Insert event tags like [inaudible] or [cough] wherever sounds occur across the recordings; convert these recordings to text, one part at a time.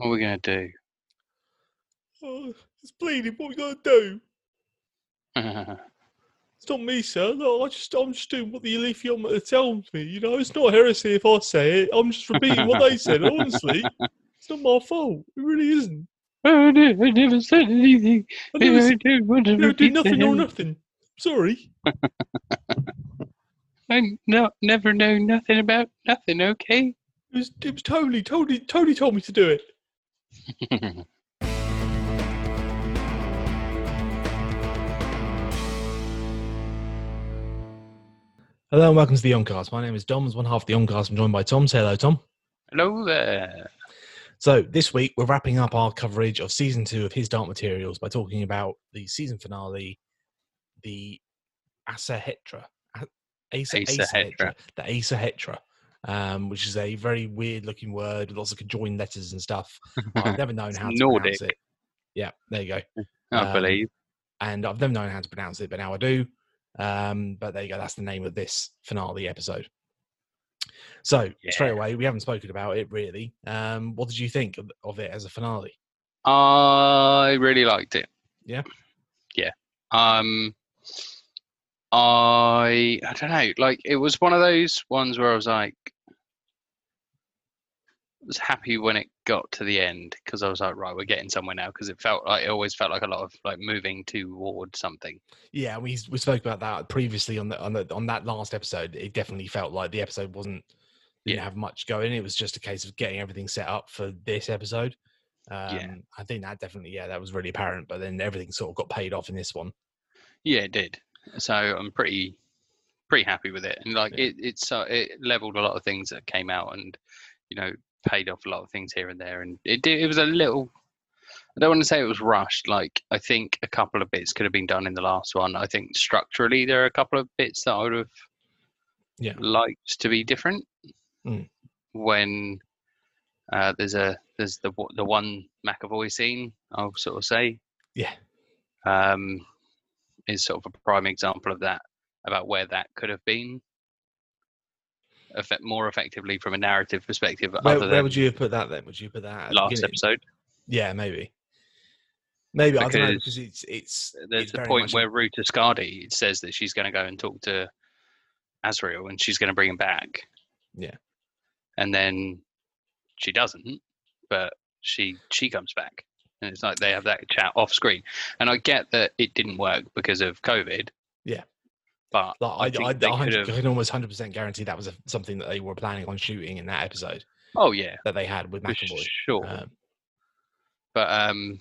What are we gonna do? Oh, it's bleeding. What are we gonna do? [laughs] It's not me, sir. No, I just, I'm just doing what the Alethiometer tells me. You know, it's not heresy if I say it. I'm just repeating what they said. Honestly, it's not my fault. It really isn't. [laughs] I ne- I never said anything. I never, I don't want to never did nothing or nothing. Sorry. [laughs] I no, never know nothing about nothing. Okay. It was, it was Tony. Tony, Tony told me to do it. [laughs] Hello and welcome to the Youngcast. My name is Dom. As one half of the Youngcast, I'm joined by Tom. Say hello, Tom. Hello there. So this week we're wrapping up our coverage of season two of His Dark Materials by talking about the season finale, the Asahetra, Asa, Asahetra. Asahetra, the Asahetra, um, which is a very weird looking word with lots of conjoined letters and stuff. I've [laughs] never known how to Nordic. pronounce it. Yeah, there you go. I Um, believe. And I've never known how to pronounce it, but now I do. Um, but there you go. That's the name of this finale episode. So straight away, we haven't spoken about it really. Um, what did you think of, of it as a finale? I really liked it. Yeah? Yeah. Um I I don't know, like it was one of those ones where I was like I was happy when it got to the end because I was like, right, we're getting somewhere now because it felt like it always felt like a lot of like moving toward something. Yeah, we we spoke about that previously on the on the on that last episode. It definitely felt like the episode wasn't didn't Yeah. have much going. It was just a case of getting everything set up for this episode. Um, Yeah. I think that definitely, yeah, that was really apparent. But then everything sort of got paid off in this one. Yeah, it did. So I'm pretty pretty happy with it. And like Yeah. it it's uh, it leveled a lot of things that came out and you know paid off a lot of things here and there and it did, it was a little I don't want to say it was rushed. Like I think a couple of bits could have been done in the last one. I think structurally there are a couple of bits that I would have Yeah. liked to be different. Mm. When uh, there's a there's the the one McAvoy scene, I'll sort of say, Yeah, um, is sort of a prime example of that about where that could have been. Effect, more effectively from a narrative perspective where, other where than would you have put that then? Would you put that last episode. Yeah, maybe. Maybe I don't know Because because it's it's there's it's the point much a- where Ruta Skadi says that she's going to go and talk to Asriel and she's going to bring him back. Yeah. And then she doesn't but she she comes back and it's like they have that chat off screen and I get that it didn't work because of COVID Yeah. but I, like, I, I, I, I can almost hundred percent guarantee that was a, something that they were planning on shooting in that episode oh yeah that they had with McAvoy. sure Um, But um,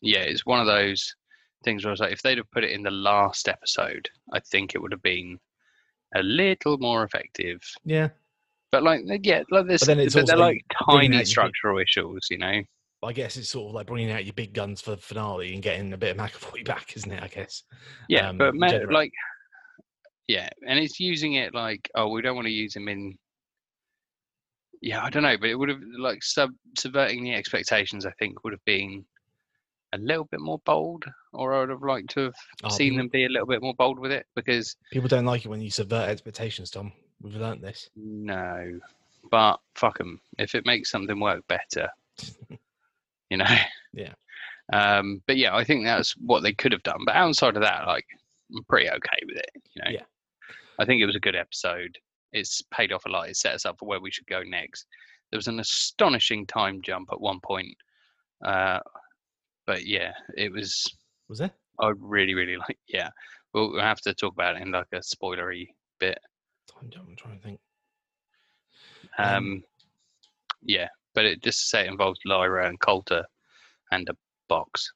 yeah, it's one of those things where I was like, if they'd have put it in the last episode, I think it would have been a little more effective. yeah, But like, yeah, like this, then it's but they're like tiny out your big- structural issues, you know. I guess it's sort of like bringing out your big guns for the finale and getting a bit of McAvoy [laughs] back, isn't it? I guess. Yeah, um, but like, yeah, and it's using it like, oh, we don't want to use him in. Yeah, I don't know, but it would have like sub subverting the expectations. I think would have been a little bit more bold, or I would have liked to have Oh, seen people, them be a little bit more bold with it because people don't like it when you subvert expectations, Tom. We've learnt this. No, but fuck them. If it makes something work better, [laughs] you know. [laughs] Yeah. Um, but yeah, I think that's what they could have done. But outside of that, like, I'm pretty okay with it. You know. Yeah. I think it was a good episode. It's paid off a lot. It set us up for where we should go next. There was an astonishing time jump at one point. Uh, but yeah, it was. Was there? I really, really like. Yeah, we'll, we'll have to talk about it in like a spoilery bit. Time jump, I'm trying to think. Um, Um, yeah, but it just to say it involves Lyra and Coulter and a box.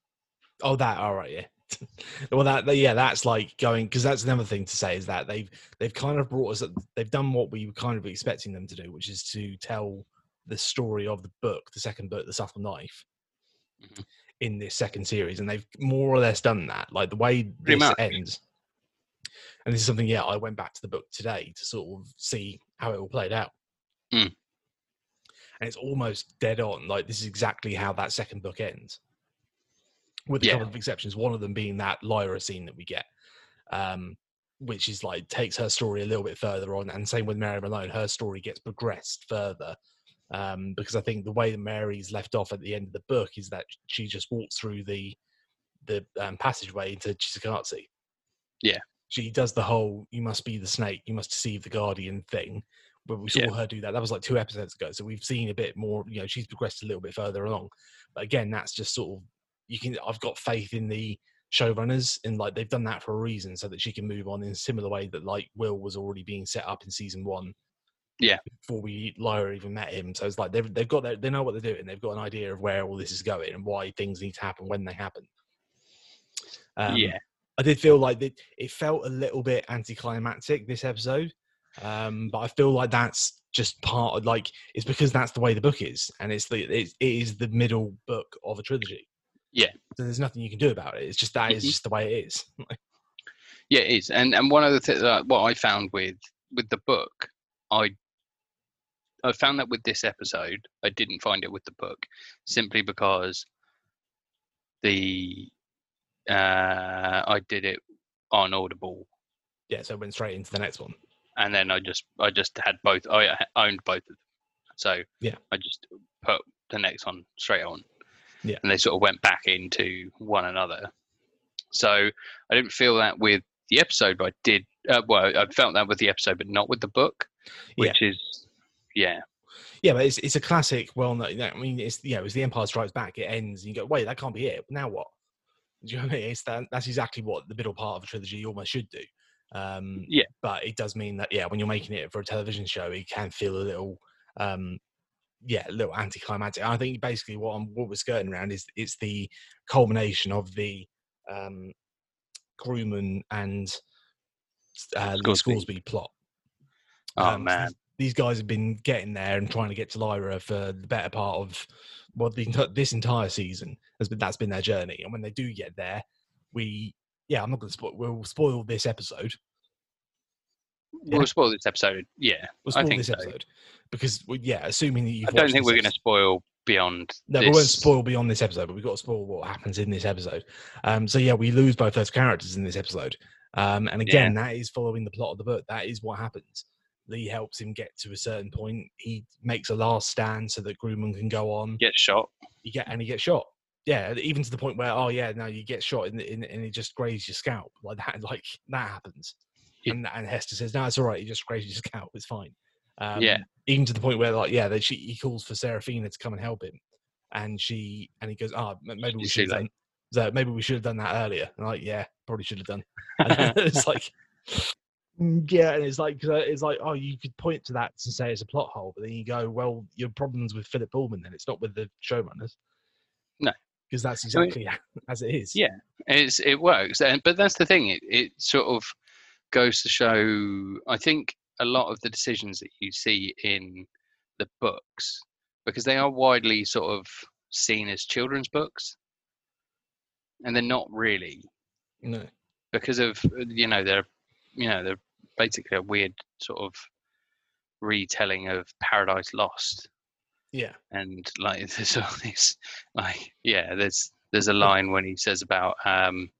Oh, that. All right. Yeah. [laughs] well, that yeah, that's like going because that's another thing to say is that they've they've kind of brought us. They've done what we were kind of expecting them to do, which is to tell the story of the book, the second book, the subtle knife, Mhm. in this second series, and they've more or less done that. Like the way Pretty this much. ends. And this is something, yeah, I went back to the book today to sort of see how it all played out. Mm. And it's almost dead on. Like this is exactly how that second book ends with a Yeah. couple of exceptions. One of them being that Lyra scene that we get, um, which is like takes her story a little bit further on. And same with Mary Malone, her story gets progressed further Um, because I think the way that Mary's left off at the end of the book is that she just walks through the the um, passageway into Cittàgazze. Yeah. She does the whole "you must be the snake, you must deceive the guardian" thing, but we saw Yeah. her do that. That was like two episodes ago, so we've seen a bit more. You know, she's progressed a little bit further along, but again, that's just sort of you can. I've got faith in the showrunners, and like they've done that for a reason, so that she can move on in a similar way that like Will was already being set up in season one. Yeah. Before we Lyra even met him, so it's like they've they've got their, they know what they're doing. They've got an idea of where all this is going and why things need to happen when they happen. Um, yeah, I did feel like it, it felt a little bit anticlimactic this episode, um, but I feel like that's just part of like it's because that's the way the book is, and it's the it's, it is the middle book of a trilogy. Yeah. so there's nothing you can do about it. It's just that is Mhm. just the way it is. [laughs] yeah, it is. And and one of the things that what I found with with the book, I I found that with this episode, I didn't find it with the book, simply because the uh, I did it on Audible, yeah, so it went straight into the next one. And then I just I just had both. I owned both of them, so Yeah. I just put the next one straight on. Yeah. and they sort of went back into one another. So I didn't feel that with the episode, but I did. Uh, well, I felt that with the episode, but not with the book, Yeah. which is yeah, Yeah, but it's it's a classic. Well, no, I mean, it's you know, it's the Empire Strikes Back. It ends, and you go, wait, that can't be it. Now what? Do you know what I mean? It's that, that's exactly what the middle part of a trilogy almost should do. Um, Yeah. but it does mean that yeah, when you're making it for a television show, it can feel a little, um, yeah, a little anticlimactic. I think basically what I'm what we're skirting around is it's the culmination of the um, Grumman and uh, Scoresby. Plot. oh Um, man, these, these guys have been getting there and trying to get to Lyra for the better part of well, the, this entire season has been that's been their journey. And when they do get there, we yeah, I'm not going to spoil. We'll spoil this episode. yeah. we'll spoil this episode. Yeah, We'll I spoil think this so. episode because we, yeah, assuming that you've I don't think we're going to spoil beyond. No, this. we won't spoil beyond this episode, but we've got to spoil what happens in this episode. Um, so yeah, we lose both those characters in this episode. Um, and again, that is following the plot of the book. That is what happens. Lee helps him get to a certain point. He makes a last stand so that Grumman can go on. Get shot. You get and he gets shot. Yeah, even to the point where oh yeah, now you get shot in, the, in and it just grazes your scalp like that. [laughs] Like that happens. Yeah. And and Hester says, no, it's all right. He just grazes your [laughs] scalp. It's fine. Um, Yeah. Even to the point where like yeah, that she he calls for Serafina to come and help him, and she and he goes, oh, m- maybe we should have done. So maybe we should have done that earlier. And I'm like, yeah, probably should have done. [laughs] And it's like, mm, yeah, and it's like uh, it's like, oh, you could point to that to say it's a plot hole, but then you go, well, your problem's with Philip Pullman, then it's not with the showrunners. No. Because that's I mean- exactly [laughs] as it is. Yeah. It's it works, and but that's the thing. It it sort of goes to show. I think a lot of the decisions that you see in the books, because they are widely sort of seen as children's books, and they're not really no, because of you know they're you know they're basically a weird sort of retelling of Paradise Lost, yeah, and like [laughs] there's all this like yeah there's there's a line when he says about um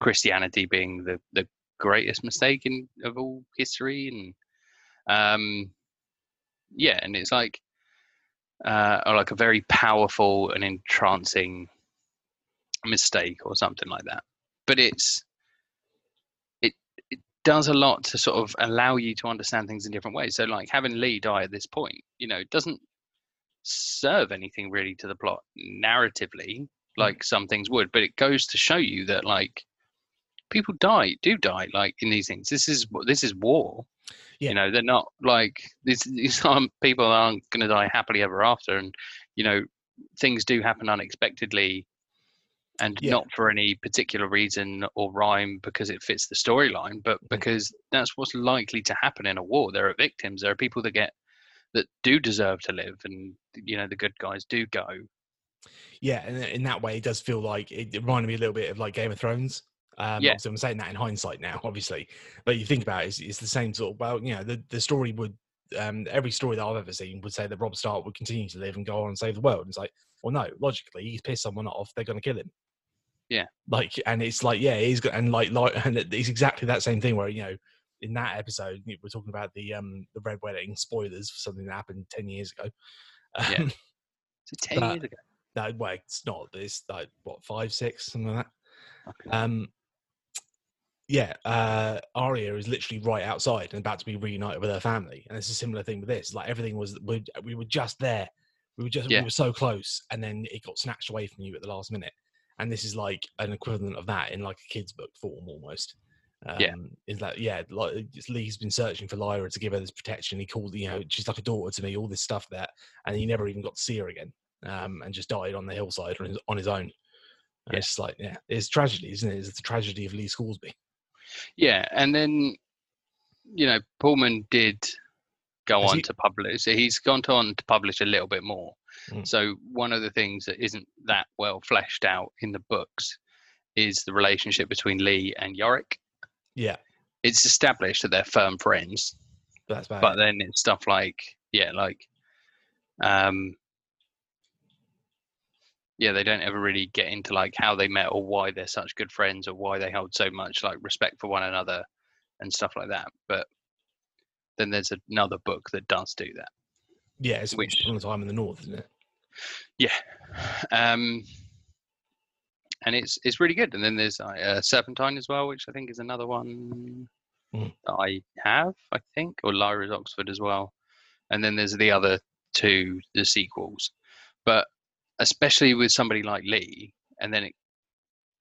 christianity being the the greatest mistake in of all history and um yeah and it's like uh or like a very powerful and entrancing mistake or something like that. But it's it it does a lot to sort of allow you to understand things in different ways. So like having lee die at this point you know doesn't serve anything really to the plot narratively hmm. like some things would but it goes to show you that like people die do die like in these things. This is this is war. Yeah. you know they're not like these these [laughs] aren't people aren't going to die happily ever after and you know things do happen unexpectedly and Yeah. not for any particular reason or rhyme because it fits the storyline but hmm. because that's what's likely to happen in a war. There are victims there are people that get that do deserve to live and you know the good guys do go yeah, and in that way, it does feel like it reminded me a little bit of like Game of Thrones. Um, Yeah. I'm saying that in hindsight now, obviously, but you think about it, it's, it's the same sort of. Well, you know, the the story would. Um, every story that I've ever seen would say that Rob Stark would continue to live and go on and save the world. And it's like, well, no, logically, he's pissed someone off. They're going to kill him. Yeah. Like, and it's like, yeah, he's got, and like, like, [laughs] and it's exactly that same thing where you know, in that episode, we're talking about the um the red wedding spoilers for something that happened ten years ago. Yeah. Um, it ten But- years ago? no, well, it's not. It's like what five, six, something like that. Okay. Um, yeah, uh, Arya is literally right outside and about to be reunited with her family, and it's a similar thing with this. Like everything was, we, we were just there, we were just, Yeah. we were so close, and then it got snatched away from you at the last minute. And this is like an equivalent of that in like a kid's book form almost. Um, Yeah. is that yeah? Like Lee's been searching for Lyra to give her this protection. He called, you know, she's like a daughter to me. All this stuff that, and he never even got to see her again, um, and just died on the hillside on his, on his own. And Yeah. It's like yeah, it's tragedy, isn't it? It's the tragedy of Lee Scoresby. Yeah, and then you know Pullman did go Has on he- to publish. So he's gone on to publish a little bit more. Mm. So one of the things that isn't that well fleshed out in the books is the relationship between Lee and Iorek. Yeah, It's established that they're firm friends, but that's bad. but then it's stuff like yeah, like um yeah, they don't ever really get into like how they met or why they're such good friends or why they hold so much like respect for one another and stuff like that. But then there's another book that does do that. yeah, it's which- on the time in the north, isn't it? Yeah. Um and it's it's really good. And then there's uh, Serpentine as well, which I think is another one Mm. that I have, I think, or Lyra's Oxford as well. And then there's the other two, the sequels. But especially with somebody like Lee, and then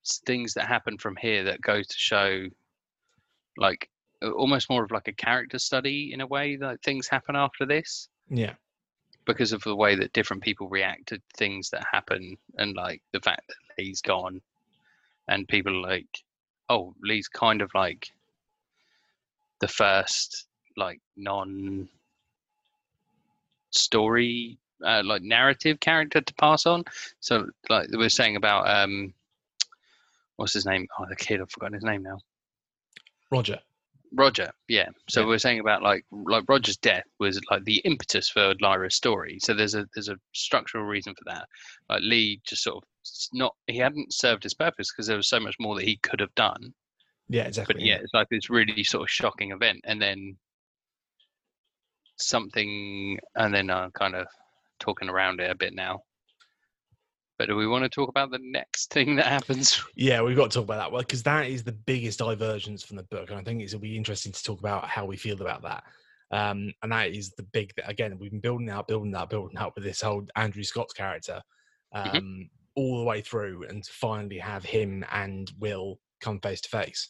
it's things that happen from here that go to show, like almost more of like a character study in a way. That things happen after this Yeah, because of the way that different people react to things that happen and like the fact that Lee's gone and people like oh Lee's kind of like the first like non story uh, like narrative character to pass on. So like we were saying about um what's his name? Oh the kid I've forgotten his name now. Roger. Roger, yeah. So Yeah. we are saying about like like Roger's death was like the impetus for Lyra's story. So there's a there's a structural reason for that. Like Lee just sort of not he hadn't served his purpose because there was so much more that he could have done. Yeah, exactly. But yeah, it's like this really sort of shocking event, and then something, and then I'm kind of talking around it a bit now. But do we want to talk about the next thing that happens? Yeah, we've got to talk about that one because that is the biggest divergence from the book, and I think it's, it'll be interesting to talk about how we feel about that. Um, and that is the big again. We've been building out, building out, building out with this whole Andrew Scott's character um, Mhm. all the way through, and to finally have him and Will come face to face.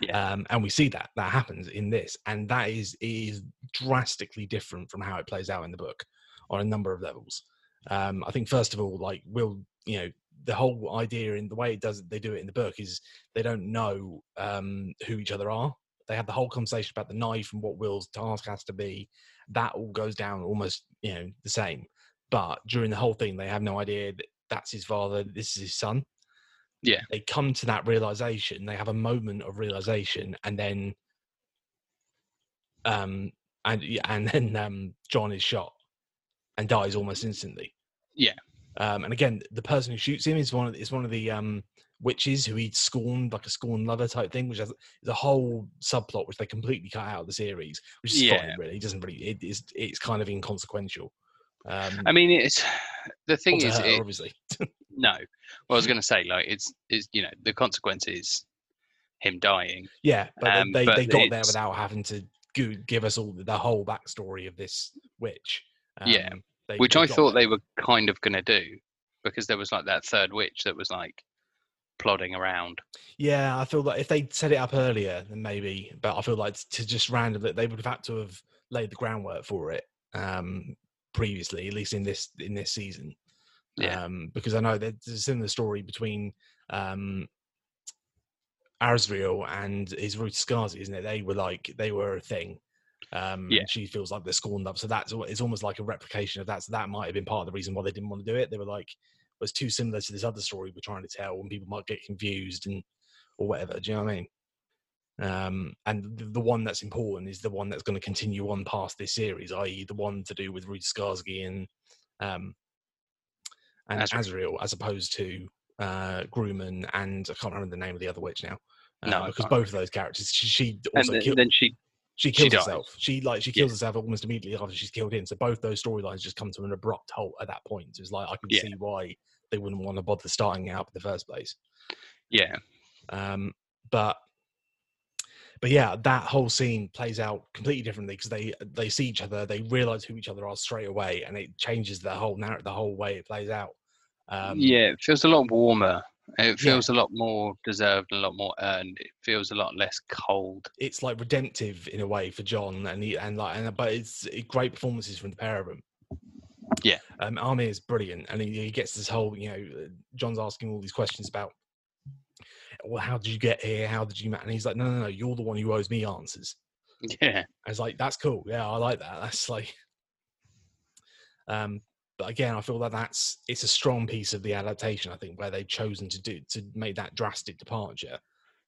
Yeah. Um, and we see that that happens in this, and that is is drastically different from how it plays out in the book on a number of levels. Um, I think first of all, like Will, you know, the whole idea in the way it does they do it in the book is they don't know um, who each other are. They have the whole conversation about the knife and what Will's task has to be. That all goes down almost, you know, the same. But during the whole thing, they have no idea that that's his father. This is his son. Yeah. They come to that realization. They have a moment of realization, and then, um, and and [laughs] then um, John is shot and dies almost instantly. Yeah. Um, and again, the person who shoots him is one of the, is one of the um, witches who he'd scorned, like a scorned lover type thing, which is a whole subplot which they completely cut out of the series, which is Yeah. fine. Really, it doesn't really. It is. It's kind of inconsequential. Um, I mean, it's [sighs] the thing is, her, it, obviously. [laughs] No. Well, I was going to say, like, it's, it's, you know, the consequence is him dying. Yeah, but they- Um, they, but they got there without having to give us all the whole backstory of this witch. Yeah, Um, they- which they I thought there. they were kind of going to do because there was like that third witch that was like plodding around. Yeah, I feel like if they set it up earlier, then maybe. But I feel like to just randomly, they would have had to have laid the groundwork for it um, previously, at least in this in this season. Yeah. Um, because I know there's a similar story between um, Asriel and his Ruta Skadi, isn't it? They were like they were a thing. Um, Yeah. she feels like they're scorned up. So that's it's almost like a replication of that. So that might have been part of the reason why they didn't want to do it. They were like, it was too similar to this other story we're trying to tell, and people might get confused and or whatever. Do you know what I mean? Um, and the, the one that's important is the one that's going to continue on past this series, i.e., the one to do with Ruta Skadi and um, and Asriel. Asriel, as opposed to uh, Grumman and I can't remember the name of the other witch now. No, uh, I because both of those characters, she, she And then, killed. then she She She kills dies. herself. She like she kills herself almost immediately after she's killed in. So both those storylines just come to an abrupt halt at that point. It's like I can Yeah. see why they wouldn't want to bother starting out in the first place. Yeah, Um, but but yeah, that whole scene plays out completely differently because they they see each other, they realize who each other are straight away, and it changes the whole narrative, the whole way it plays out. Um, yeah. It feels a lot warmer. It Yeah. feels a lot more deserved, and a lot more earned. It feels a lot less cold. it's like redemptive in a way for John, and he and like, and, but it's great performances from the pair of them. Yeah. um, Amir is brilliant, and he, he gets this whole, you know, uh, John's asking all these questions about, well, how did you get here? How did you? ma-" And he's like, no, no, no, you're the one who owes me answers. [laughs] Yeah, I was like, that's cool. Yeah, I like that. [laughs] That's like, um, but again, I feel that that's it's a strong piece of the adaptation. I think where they've chosen to do to make that drastic departure.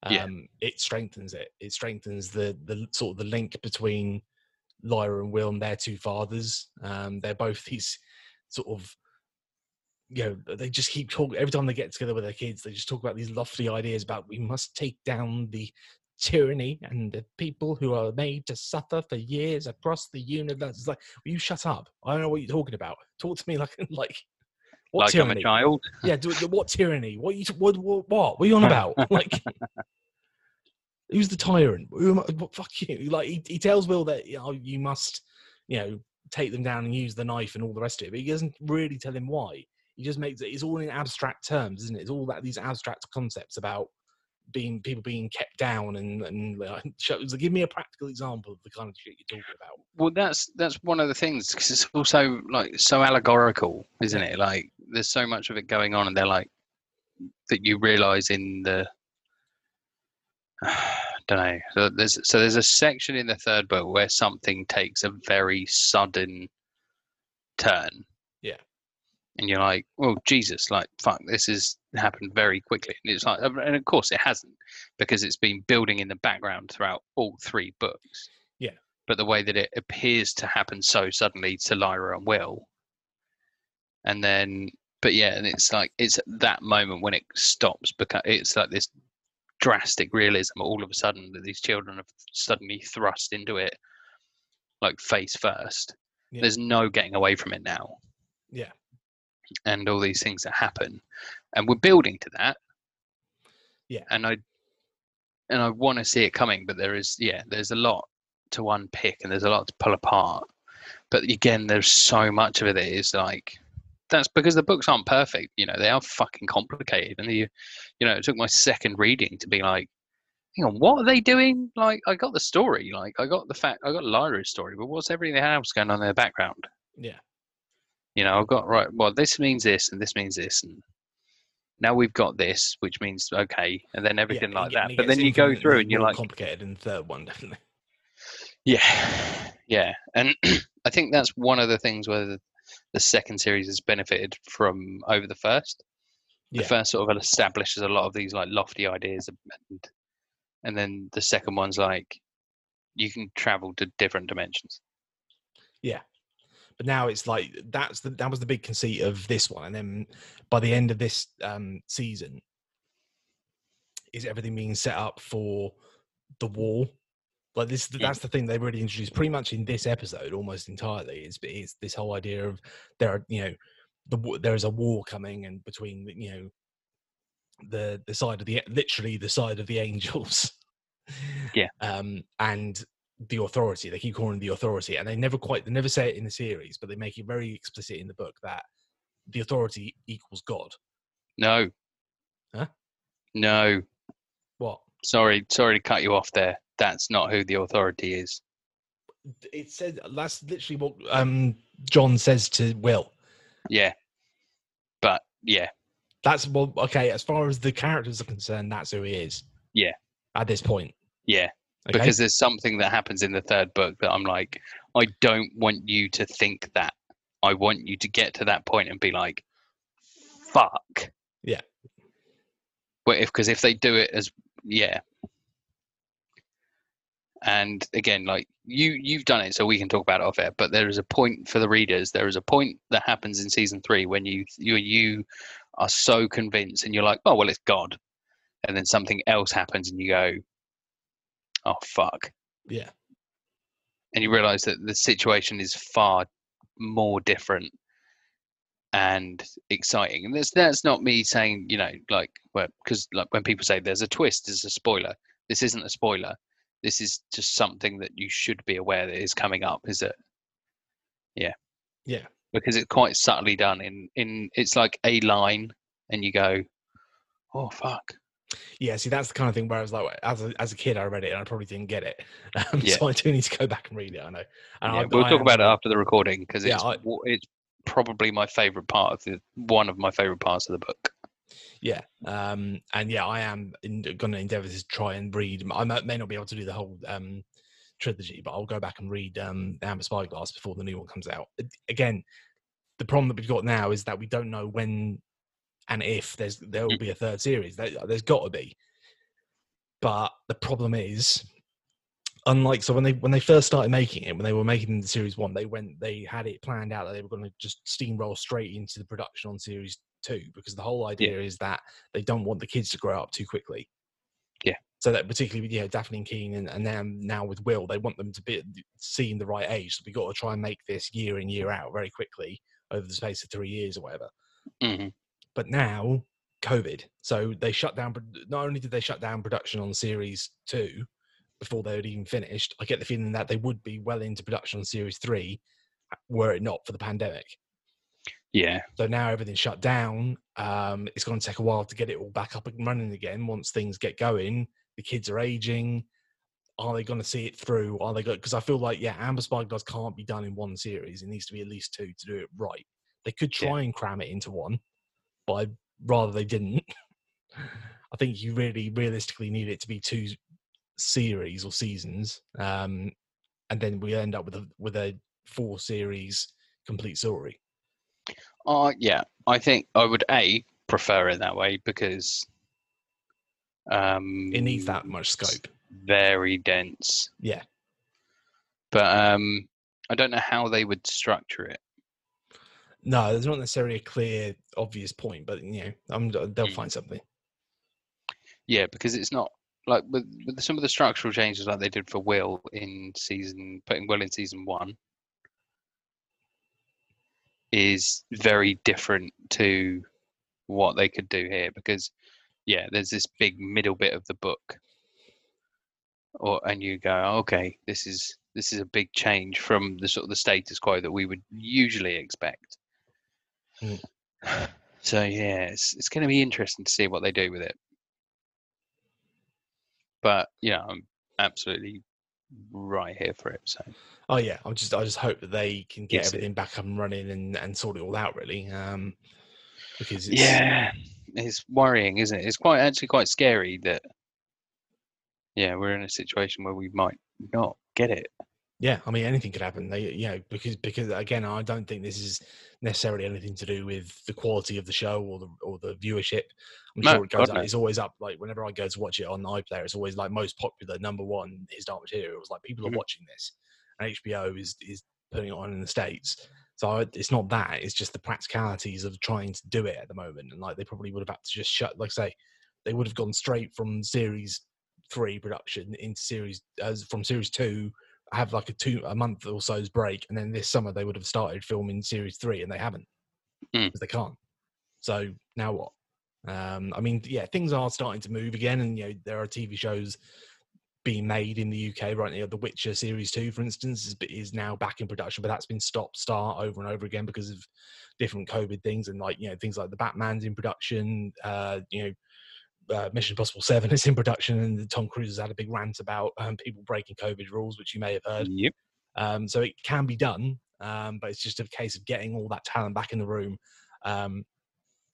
Um, Yeah. it strengthens it. It strengthens the the sort of the link between Lyra and Will and their two fathers. Um, they're both [laughs] these sort of you know they just keep talking every time they get together with their kids they just talk about these lofty ideas about we must take down the tyranny and the people who are made to suffer for years across the universe. It's like, will you shut up? I don't know what you're talking about. Talk to me like, [laughs] like, what like tyranny? I'm a child. Yeah, do, do- what tyranny? What you? What? What? What, what are you on about? [laughs] Like, [laughs] who's the tyrant? Who am I, what, fuck you! Like, he, he tells Will that you know you must, you know, take them down and use the knife and all the rest of it. But he doesn't really tell him why. He just makes it. It's all in abstract terms, isn't it? It's all that these abstract concepts about being people being kept down and and [laughs] shows. Give me a practical example of the kind of shit you're talking about. Well, that's that's one of the things because it's also like so allegorical, isn't it? Like there's so much of it going on, and they're like that you realise in the. [sighs] don't know. So there's so there's a section in the third book where something takes a very sudden turn. And you're like, well, Jesus, like, fuck, this has happened very quickly. And it's like, and of course it hasn't, because it's been building in the background throughout all three books. Yeah. But the way that it appears to happen so suddenly to Lyra and Will. And then, but yeah, and it's like, it's at that moment when it stops, because it's like this drastic realism all of a sudden that these children have suddenly thrust into it, like face first. Yeah. There's no getting away from it now Yeah, and all these things that happen. And we're building to that. Yeah. and i and i want to see it coming but there is yeah there's a lot to unpick and there's a lot to pull apart. But again there's so much of it that is like that's because the books aren't perfect you know they are fucking complicated. And you you know it took my second reading to be like hang on what are they doing? Like i got the story like i got the fact i got lyra's story but what's everything else going on in the background? Yeah, you know, I've got right. Well, this means this, and this means this, and now we've got this, which means okay, and then everything yeah, like that. But then you go through and you're like, complicated in the third one, definitely. yeah, yeah, and [clears throat] I think that's one of the things where the, the second series has benefited from over the first. The Yeah. first sort of establishes a lot of these like lofty ideas, and and then the second one's like you can travel to different dimensions. But now it's like that's the that was the big conceit of this one and then by the end of this um season is everything being set up for the war like this Mm. that's the thing they really introduced pretty much in this episode almost entirely is is this whole idea of there are you know the there is a war coming and between you know the the side of the literally the side of the [laughs] angels Yeah. um and the authority. They keep calling the authority, and they never quite they never say it in the series, but they make it very explicit in the book that the authority equals God. No. Huh? No. What? Sorry, sorry to cut you off there. That's not who the authority is. It said that's literally what um John says to Will. Yeah. But yeah, That's well okay, as far as the characters are concerned, that's who he is. Yeah. At this point. yeah. Okay. Because there's something that happens in the third book that I'm like, I don't want you to think that. I want you to get to that point and be like, fuck. Yeah. But if because if they do it as yeah. And again, like you you've done it, so we can talk about it off air. But there is a point for the readers. There is a point that happens in season three when you you you are so convinced, and you're like, oh well, it's God, and then something else happens, and you go, oh fuck. yeah. and you realise that the situation is far more different and exciting. And that's that's not me saying you know like well because like when people say there's a twist, there's a spoiler. This isn't a spoiler. This is just something that you should be aware that is coming up. Is it? Yeah. Yeah. Because it's quite subtly done in in it's like a line, and you go, oh fuck. Yeah, see, that's the kind of thing where I was like, as a, as a kid, I read it and I probably didn't get it. [laughs] Um, Yeah. So I do need to go back and read it. I know. And Yeah, I, we'll I talk am about it after the recording because Yeah, it's it's probably my favorite part of the one of my favorite parts of the book. Yeah, um, and yeah, I am going to endeavour to try and read. I may may not be able to do the whole um, trilogy, but I'll go back and read um, Amber Spyglass before the new one comes out. Again, the problem that we've got now is that we don't know when and if there's there will Mm. be a third series. There, there's got to be, but the problem is, unlike so when they when they first started making it, when they were making the series one, they went they had it planned out that they were going to just steamroll straight into the production on series two because the whole idea is that they don't want the kids to grow up too quickly. Yeah. So that particularly with you know Dafne and Keen and, and now now with Will, they want them to be seen the right age. So we got to try and make this year in year out very quickly over the space of three years or whatever. hmm But now COVID, so they shut down. Not only did they shut down production on series two before they had even finished, I get the feeling that they would be well into production on series three were it not for the pandemic. Yeah, So now everything's shut down. Um, it's going to take a while to get it all back up and running again. Once things get going, the kids are aging. Are they going to see it through? Are they going? Because I feel like yeah, Amber Spyglass can't be done in one series. It needs to be at least two to do it right. They could Yeah. try and cram it into one, but I'd rather they didn't. [laughs] I think you really realistically need it to be two series or seasons, um, and then we end up with a with a four series complete story. uh, yeah. I think I would a prefer it that way because um, It needs that much scope. very dense. Yeah. But um, I don't know how they would structure it. No, there's not necessarily a clear, obvious point, but you know, I'm, they'll Mm. find something. Yeah, because it's not like with, with some of the structural changes like they did for Will in season putting Will in season one is very different to what they could do here because yeah, there's this big middle bit of the book. Or and you go, okay, this is this is a big change from the sort of the status quo that we would usually expect. Mm. So yeah, it's it's going to be interesting to see what they do with it. But yeah, I'm absolutely right here for it. So Oh yeah, I'm just, I just hope that they can get Yes, it- everything back up and running and, and sort it all out really. Um, because it's, yeah, it's worrying, isn't it? It's quite actually quite scary that yeah, we're in a situation where we might not get it. Yeah, I mean anything could happen. They, you know, because because again, I don't think this is necessarily anything to do with the quality of the show or the or the viewership. I'm No, sure it goes up. no. It's always up. Like whenever I go to watch it on iPlayer, it's always like most popular number one is Dark Materials. Like people Mhm. are watching this, and HBO is is putting it on in the states. So it's not that. It's just the practicalities of trying to do it at the moment. And like they probably would have had to just shut. Like say, they would have gone straight from series three production into series as from series two have like a two a month or so's break and then this summer they would have started filming series three and they haven't. Mm. because they can't. So now what? Um i mean yeah things are starting to move again and you know there are tv shows being made in the uk right now. The witcher series 2 for instance is, is now back in production but that's been stop start over and over again because of different covid things and like you know things like the batman's in production uh you know uh, Mission Impossible Seven is in production, and Tom Cruise has had a big rant about um, people breaking COVID rules, which you may have heard. Yep. Um, so it can be done, um, but it's just a case of getting all that talent back in the room. Um,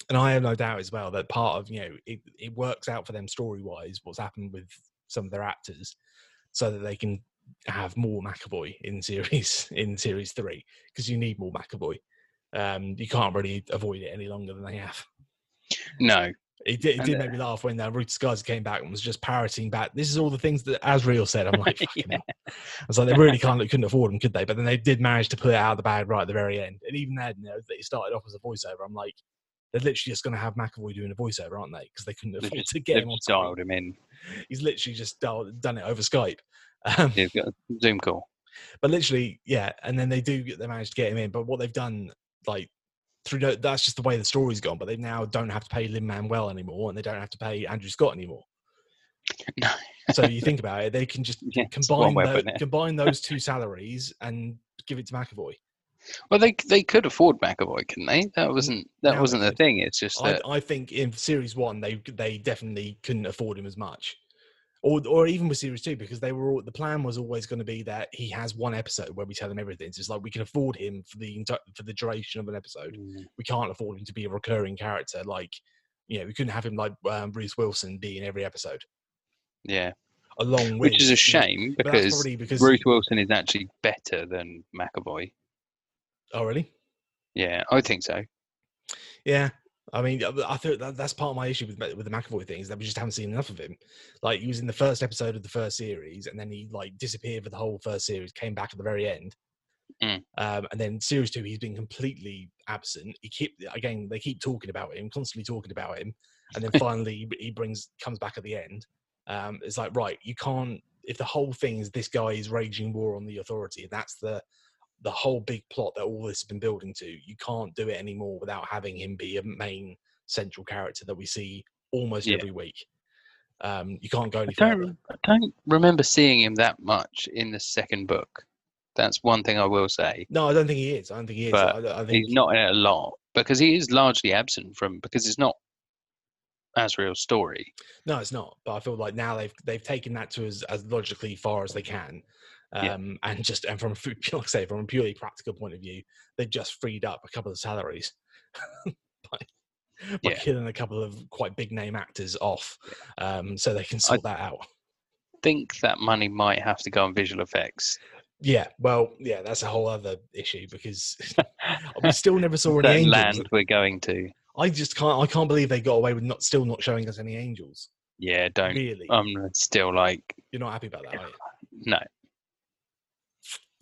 and I have no doubt as well that part of you know it, it works out for them story wise what's happened with some of their actors, so that they can have more McAvoy in series [laughs] in series three because you need more McAvoy. Um, you can't really avoid it any longer than they have. No. It did, it did make me laugh when uh, Ruta Skadi came back and was just parroting back. This is all the things that Asriel said. I'm like, [laughs] fucking hell. I was like, they really can't, couldn't afford them, could they? But then they did manage to pull it out of the bag right at the very end. And even then, you know, they started off as a voiceover. I'm like, they're literally just going to have McAvoy doing a voiceover, aren't they? Because they couldn't afford to get him on dialed him in. He's literally just dialed, done it over Skype. Um, He's got a Zoom call. But literally, yeah, and then they do they manage to get him in. But what they've done, like through no- that's just the way the story's gone. But they now don't have to pay Lin Manuel anymore, and they don't have to pay Andrew Scott anymore. [laughs] No. so you think about it, they can just [laughs] Yeah, combine way of tho- putting it. combine those two [laughs] salaries and give it to McAvoy. Well, they they could afford McAvoy, couldn't they? That mm, wasn't that now wasn't the thing. It's just I, I think in series one they they definitely couldn't afford him as much, or or even with series two because they were all, the plan was always going to be that he has one episode where we tell him everything. So it's like we can afford him for the for the duration of an episode. Mm, We can't afford him to be a recurring character. Like you know we couldn't have him like um, Ruth Wilson be in every episode. yeah, Along with which is a shame because because Ruth Wilson is actually better than McAvoy. oh really Yeah, I think so. Yeah, I mean, I thought that, that's part of my issue with with the McAvoy thing is that we just haven't seen enough of him. Like he was in the first episode of the first series, and then he like disappeared for the whole first series, came back at the very end, Mm. um, and then series two he's been completely absent. He keep again they keep talking about him, constantly talking about him, and then [laughs] finally he- he brings comes back at the end. Um, it's like right, you can't if the whole thing is this guy is raging war on the authority, that's the the whole big plot that all this has been building to. You can't do it anymore without having him be a main central character that we see almost Yeah. every week. Um, you can't go any I further. don't I don't remember seeing him that much in the second book. That's one thing I will say. No, I don't think he is. I don't think he is. But I, I think He's not in it a lot because he is largely absent from because it's not Asriel's story. No, it's not. But I feel like now they've they've taken that to as, as logically far as they can, um, Yeah. and just and from a [laughs] like I say from a purely practical point of view, they've just freed up a couple of salaries [laughs] by, by Yeah. killing a couple of quite big name actors off, um, so they can sort that out. think that money might have to go on visual effects. Yeah, well, yeah, that's a whole other issue because [laughs] we still never saw any angels. land we're going to. I just can't. I can't believe they got away with not still not showing us any angels. Yeah, don't. Really, I'm still like you're not happy about that, are you? no,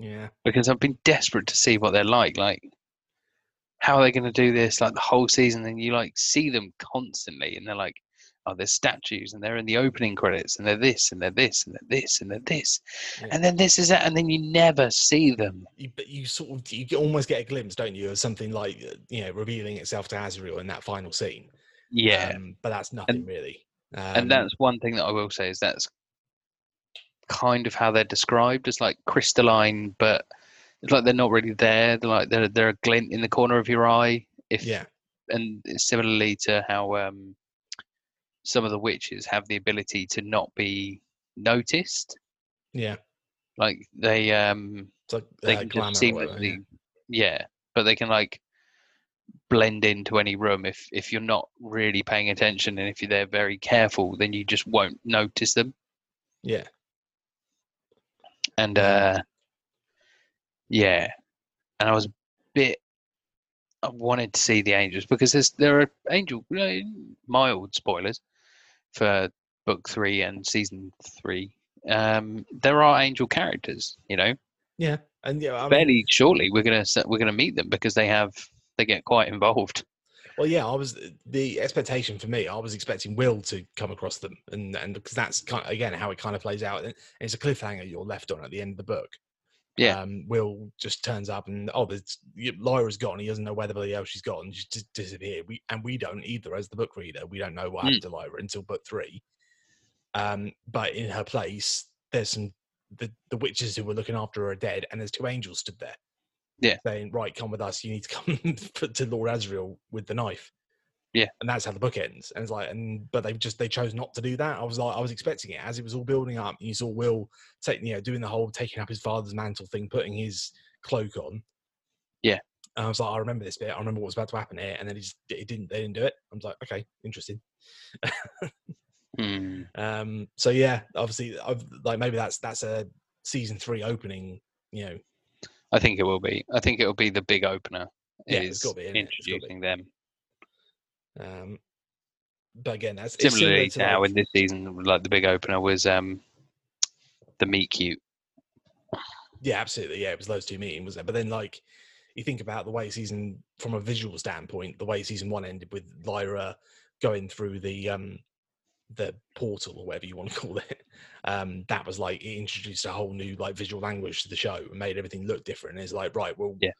Yeah, because I've been desperate to see what they're like. Like, how are they going to do this? Like the whole season, and you like see them constantly, and they're like, oh, there's statues, and they're in the opening credits, and they're this, and they're this, and they're this, and they're this, Yeah. and then this is that, and then you never see them. you, but you sort of you almost get a glimpse, don't you, of something like uh, you know revealing itself to Asriel in that final scene. Yeah, um, but that's nothing really. Um, and that's one thing that I will say is that's kind of how they're described as like crystalline, but it's like they're not really there. They're like they're they're a glint in the corner of your eye. If yeah, and similarly to how um, some of the witches have the ability to not be noticed, yeah. like they um like they uh, can just seem whatever, yeah. yeah, but they can like blend into any room if if you're not really paying attention and if you're there very careful, then you just won't notice them. yeah, and uh yeah. And i was a bit i wanted to see the angels because there's there are angel you know, mild spoilers for book three and season three. Um there are angel characters you know? Yeah. And yeah, I mean, fairly shortly we're gonna we're gonna meet them because they have they get quite involved Well, yeah, I was the expectation for me. I was expecting Will to come across them, and and because that's kind of, again how it kind of plays out. And it's a cliffhanger you're left on at the end of the book. Yeah. um, Will just turns up and oh, there's Lyra's gone. He doesn't know where the bloody hell she's gone. She's just disappeared. We and we don't either as the book reader. We don't know what happened to Lyra until book three. Um, but in her place, there's some the the witches who were looking after her are dead, and there's two angels stood there Yeah. saying, "Right, come with us. You need to come [laughs] to Lord Asriel with the knife." Yeah. and that's how the book ends. And it's like, and but they just they chose not to do that. I was like, I was expecting it as it was all building up. And you saw Will taking, you know, doing the whole taking up his father's mantle thing, putting his cloak on. Yeah. and I was like, I remember this bit. I remember what was about to happen here, and then he just it didn't. They didn't do it. I was like, okay, interesting. Hmm. [laughs] Um, so yeah, obviously, I've, like maybe that's that's a season three opening. You know, i think it will be i think it will be the big opener Yeah, is be. It's gotta be. introducing them um, but again, that's it's similarly similar to how like- in this season like the big opener was um the meet cute Yeah, absolutely. Yeah, it was those two meetings, wasn't it? But then, like, you think about the way season, from a visual standpoint, the way season one ended with Lyra going through the um the portal or whatever you want to [laughs] call it. Um, that was like it introduced a whole new like visual language to the show and made everything look different. And it's like right, well, Yeah.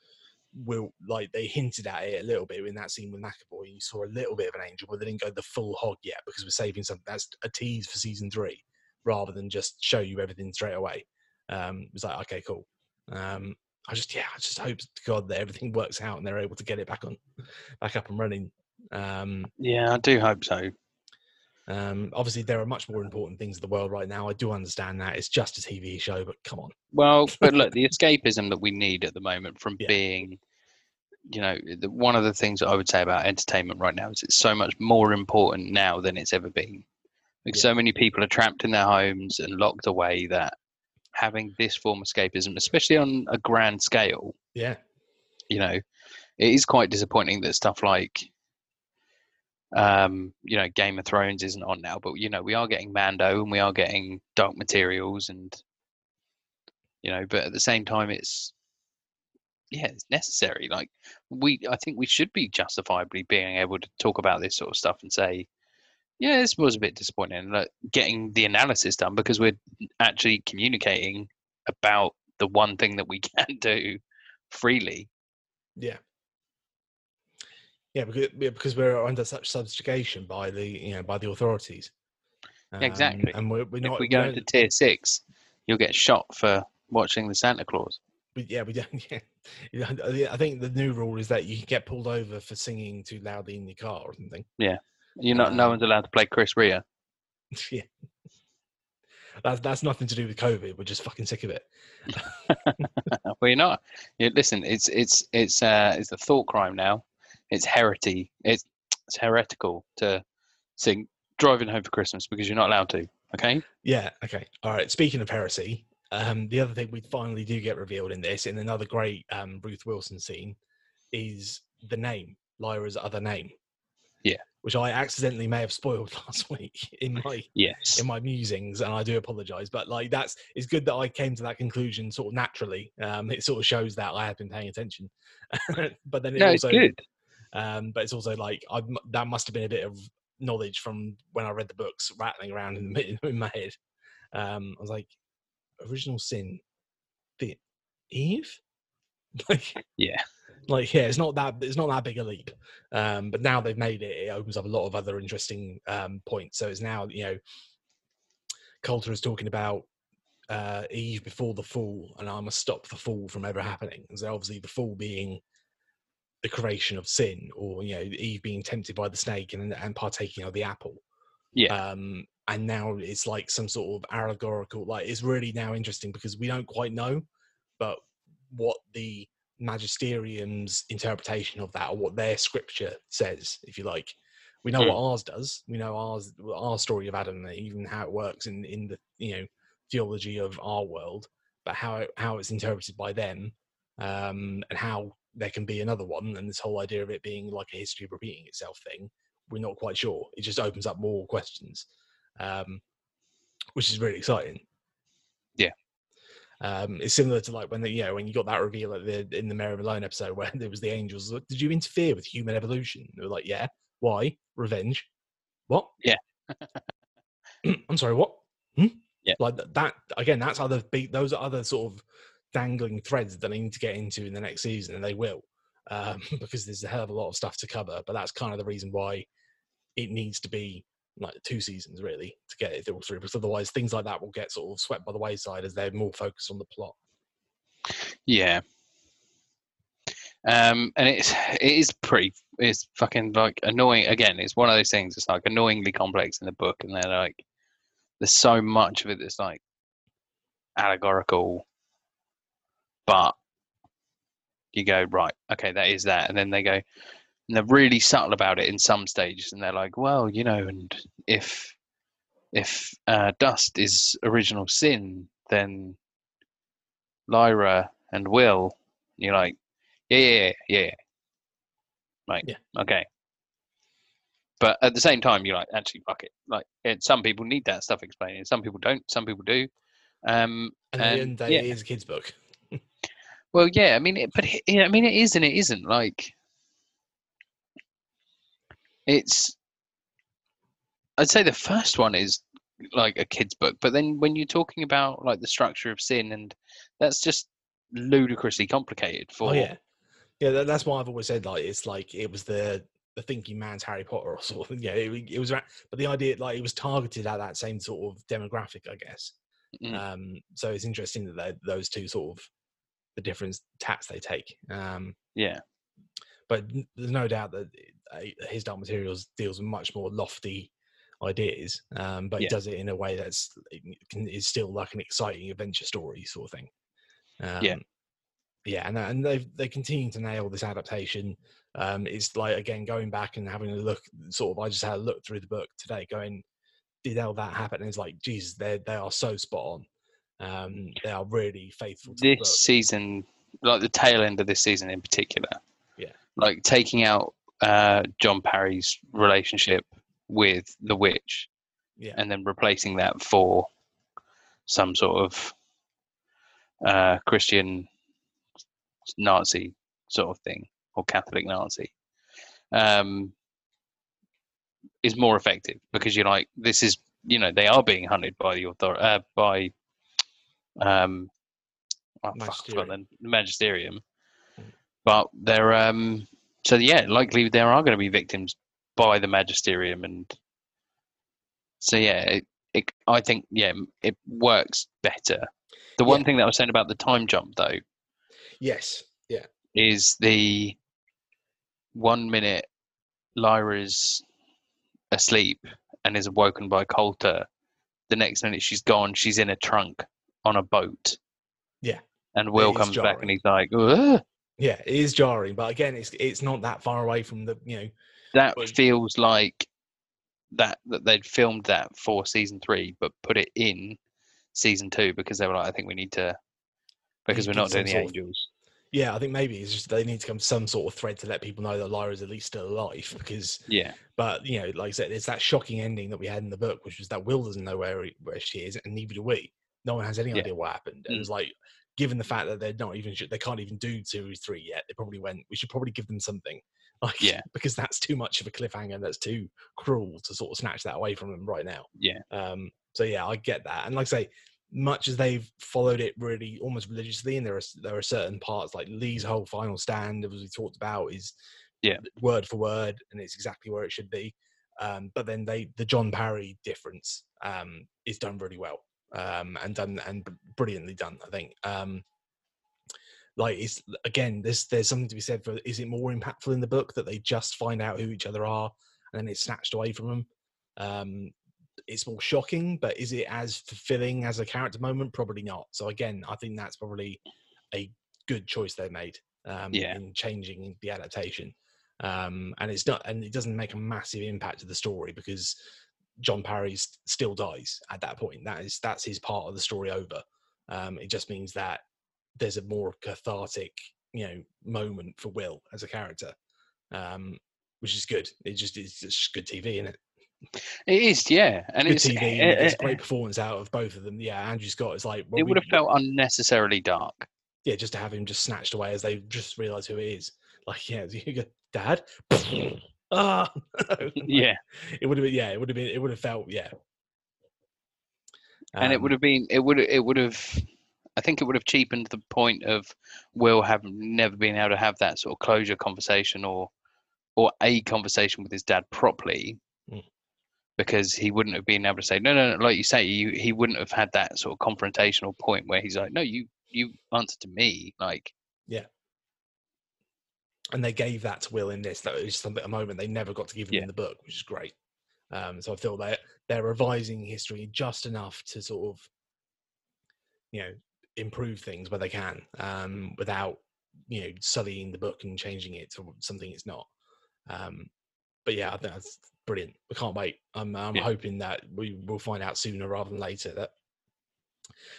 Will like they hinted at it a little bit in that scene with McAvoy. You saw a little bit of an angel, but they didn't go the full hog yet because we're saving something that's a tease for season three rather than just show you everything straight away. Um, it was like okay, cool. Um, I just yeah, I just hope to God that everything works out and they're able to get it back on, back up and running. Um, Yeah, I do hope so. Um, obviously, there are much more important things in the world right now. I do understand that it's just a TV show, but come on, Well, [laughs] but look, the escapism that we need at the moment from Yeah. being, you know, the, one of the things that I would say about entertainment right now is it's so much more important now than it's ever been. Like Yeah. so many people are trapped in their homes and locked away that having this form of escapism, especially on a grand scale, yeah, you know, it is quite disappointing that stuff like, um, you know, Game of Thrones isn't on now, but you know, we are getting Mando and we are getting Dark Materials and, you know, but at the same time, it's yeah, it's necessary. Like we, I think we should be justifiably being able to talk about this sort of stuff and say, yeah, this was a bit disappointing. Like getting the analysis done because we're actually communicating about the one thing that we [laughs] can do freely. yeah, yeah, because because we're under such subjugation by the you know by the authorities. Um, exactly. and we're, we're if not. we go into tier six, you'll get shot for watching the Santa Claus. we- yeah, we don't. [laughs] Yeah, I- think the new rule is that you can get pulled over for singing too loudly in your car or something. Yeah, you're not. no Um, one's allowed to play Chris Rea. [laughs] yeah. That's that's nothing to do with COVID. We're just fucking sick of it. [laughs] well, you're not. You, listen, it's it's it's uh it's a thought crime now. It's herety. It's it's heretical to sing "Driving Home for Christmas" because you're not allowed to. Okay. Yeah. Okay. All right. Speaking of heresy, um, the other thing we finally do get revealed in this, in another great um, Ruth Wilson scene, is the name Lyra's other name. Yeah. Which I accidentally may have spoiled [laughs] last week in my Yes. in my musings, and I do apologise. But like that's it's good that I came to that conclusion sort of naturally. Um, it sort of shows that I have been paying attention. [laughs] but then it No, it's also, good. Um, but it's also like I that must have been a bit of knowledge from when I read the books rattling around in, the- [laughs] in my head. Um, I was like, original sin, the Eve, [laughs] like Yeah. like yeah, it's not that it's not that big a leap. Um, but now they've made it, it opens up a lot of other interesting um, points. So it's now you know, Coulter is talking about uh, Eve before the fall, and I must stop the fall from ever happening. And so obviously the fall being the creation of sin, or you know, Eve being tempted by the snake and and partaking of the apple. Yeah. Um, and now it's like some sort of allegorical. Like it's really now interesting because we don't quite know, but what the magisterium's interpretation of that or what their scripture says, if you like. We know what ours does. We know ours, our story of Adam and Eve and how it works in in the you know theology of our world, but how it, how it's interpreted by them, um, and how there can be another one, and this whole idea of it being like a history of repeating itself thing. We're not quite sure. It just opens up more questions, um, which is really exciting. Yeah. Um, it's similar to like when the, you know when you got that reveal at the in the Mary Malone episode [laughs] where there was the angels. like, Did you interfere with human evolution? They were like, yeah. Why? Revenge. What? Yeah. [clears throat] I'm sorry. What? Hmm? Yeah. Like that again. That's other big. Those are other sort of dangling threads that they need to get into in the next season, and they will, um, [laughs] because there's a hell of a lot of stuff to cover. But that's kind of the reason why it needs to be like two seasons really to get it all through. Because otherwise, things like that will get sort of swept by the wayside as they're more focused on the plot. Yeah. Um, and it's it is pretty it's fucking like annoying again, it's one of those things, it's like annoyingly complex in the book and they're like there's so much of it that's like allegorical but you go, right, okay, that is that and then they go and they're really subtle about it in some stages and they're like, Well, you know, and if if uh, dust is original sin, then Lyra and Will, you're like, yeah, yeah, yeah, yeah. Like, Yeah. okay. But at the same time, you're like, actually, fuck it. Like, it, some people need that stuff explaining. Some people don't. Some people do. Um, And the And, end of day, yeah. is a kid's book. Well, yeah. I mean, it, but it, I mean, it is and it isn't. Like, it's. I'd say the first one is like a kid's book, but then when you're talking about like the structure of sin, and that's just ludicrously complicated for. Oh yeah, yeah. That, that's why I've always said like it's like it was the the thinking man's Harry Potter or [laughs] something. yeah. It, it was, but the idea like it was targeted at that same sort of demographic, I guess. Mm. Um, so it's interesting that those two sort of the different tats they take. Um, Yeah, but there's no doubt that uh, his Dark Materials deals with much more lofty ideas, um, but Yeah. he does it in a way that's it is still like an exciting adventure story sort of thing. Um, Yeah. yeah, and and they they continue to nail this adaptation. Um, it's like again going back and having a look. Sort of, I just had a look through the book today, going, did all that happen? And it's like, Jesus, they they are so spot on. Um, they are really faithful to this season, like the tail end of this season in particular. Yeah. Like taking out uh, John Parry's relationship with the witch, Yeah. and then replacing that for some sort of uh, Christian Nazi sort of thing or Catholic Nazi um, is more effective because you're like this is you know they are being hunted by the author uh, by um oh, the magisterium Mm. but they're um so yeah likely there are going to be victims by the magisterium and so yeah it, it i think yeah it works better the one Yeah. thing that i was saying about the time jump though Yes. Yeah. is the one minute Lyra's asleep and is awoken by Coulter. The next minute she's gone, she's in a trunk on a boat. Yeah. And Will comes back and he's like, "Ugh." Yeah, it is jarring, but again, it's it's not that far away from the you know that Well- feels like that that they'd filmed that for season three, but put it in season two because they were like, I think we need to because we're not doing the sort of- angels. yeah. I think maybe it's just they need to come to some sort of thread to let people know that Lyra's at least still alive because Yeah. but you know like I said, it's that shocking ending that we had in the book, which was that Will doesn't know where he, where she is, and neither do we. No one has any Yeah. idea what happened. And Mm. it was like, given the fact that they're not even they can't even do series three yet, they probably went. We should probably give them something. [laughs] Like, Yeah. [laughs] because that's too much of a cliffhanger. That's too cruel to sort of snatch that away from them right now. Yeah. Um, so yeah, I get that. And like I say, much as they've followed it really almost religiously, and there are there are certain parts like Lee's whole final stand, as we talked about, is Yeah. word for word, and it's exactly where it should be. Um, but then they the John Parry difference um, is done really well um, and done and brilliantly done. I think. Um, like it's again, there's there's something to be said for is it more impactful in the book that they just find out who each other are and then it's snatched away from them. Um, it's more shocking, but is it as fulfilling as a character moment? Probably not. So again, I think that's probably a good choice they made um, Yeah. in changing the adaptation. Um, and it's not, and it doesn't make a massive impact to the story because John Parry still dies at that point. That is that's his part of the story over. Um, it just means that there's a more cathartic, you know, moment for Will as a character, um, which is good. It just is just good TV, isn't it? It is, yeah. And good it's TV. eh, and it's eh, a great performance out of both of them. Yeah, Andrew Scott is like well, it would have felt unnecessarily dark. yeah, just to have him just snatched away as they just realise who he is. Like, yeah, you [laughs] go, Dad. [laughs] ah, [laughs] Yeah. it would have been. Yeah, it would have been. It would have felt. Yeah, and it Um, would have been it would it would have i think it would have cheapened the point of will have never been able to have that sort of closure conversation or or a conversation with his dad properly Mm. because he wouldn't have been able to say no no no like you say you, he wouldn't have had that sort of confrontational point where he's like no you you answer to me like and they gave that to Will in this. That was something a moment they never got to give him Yeah. in the book, which is great. Um, so I feel that they're revising history just enough to sort of, you know, improve things where they can, um, without you know sullying the book and changing it to something it's not. Um, but yeah, I think that's brilliant. I can't wait. I'm, I'm Yeah. hoping that we will find out sooner rather than later that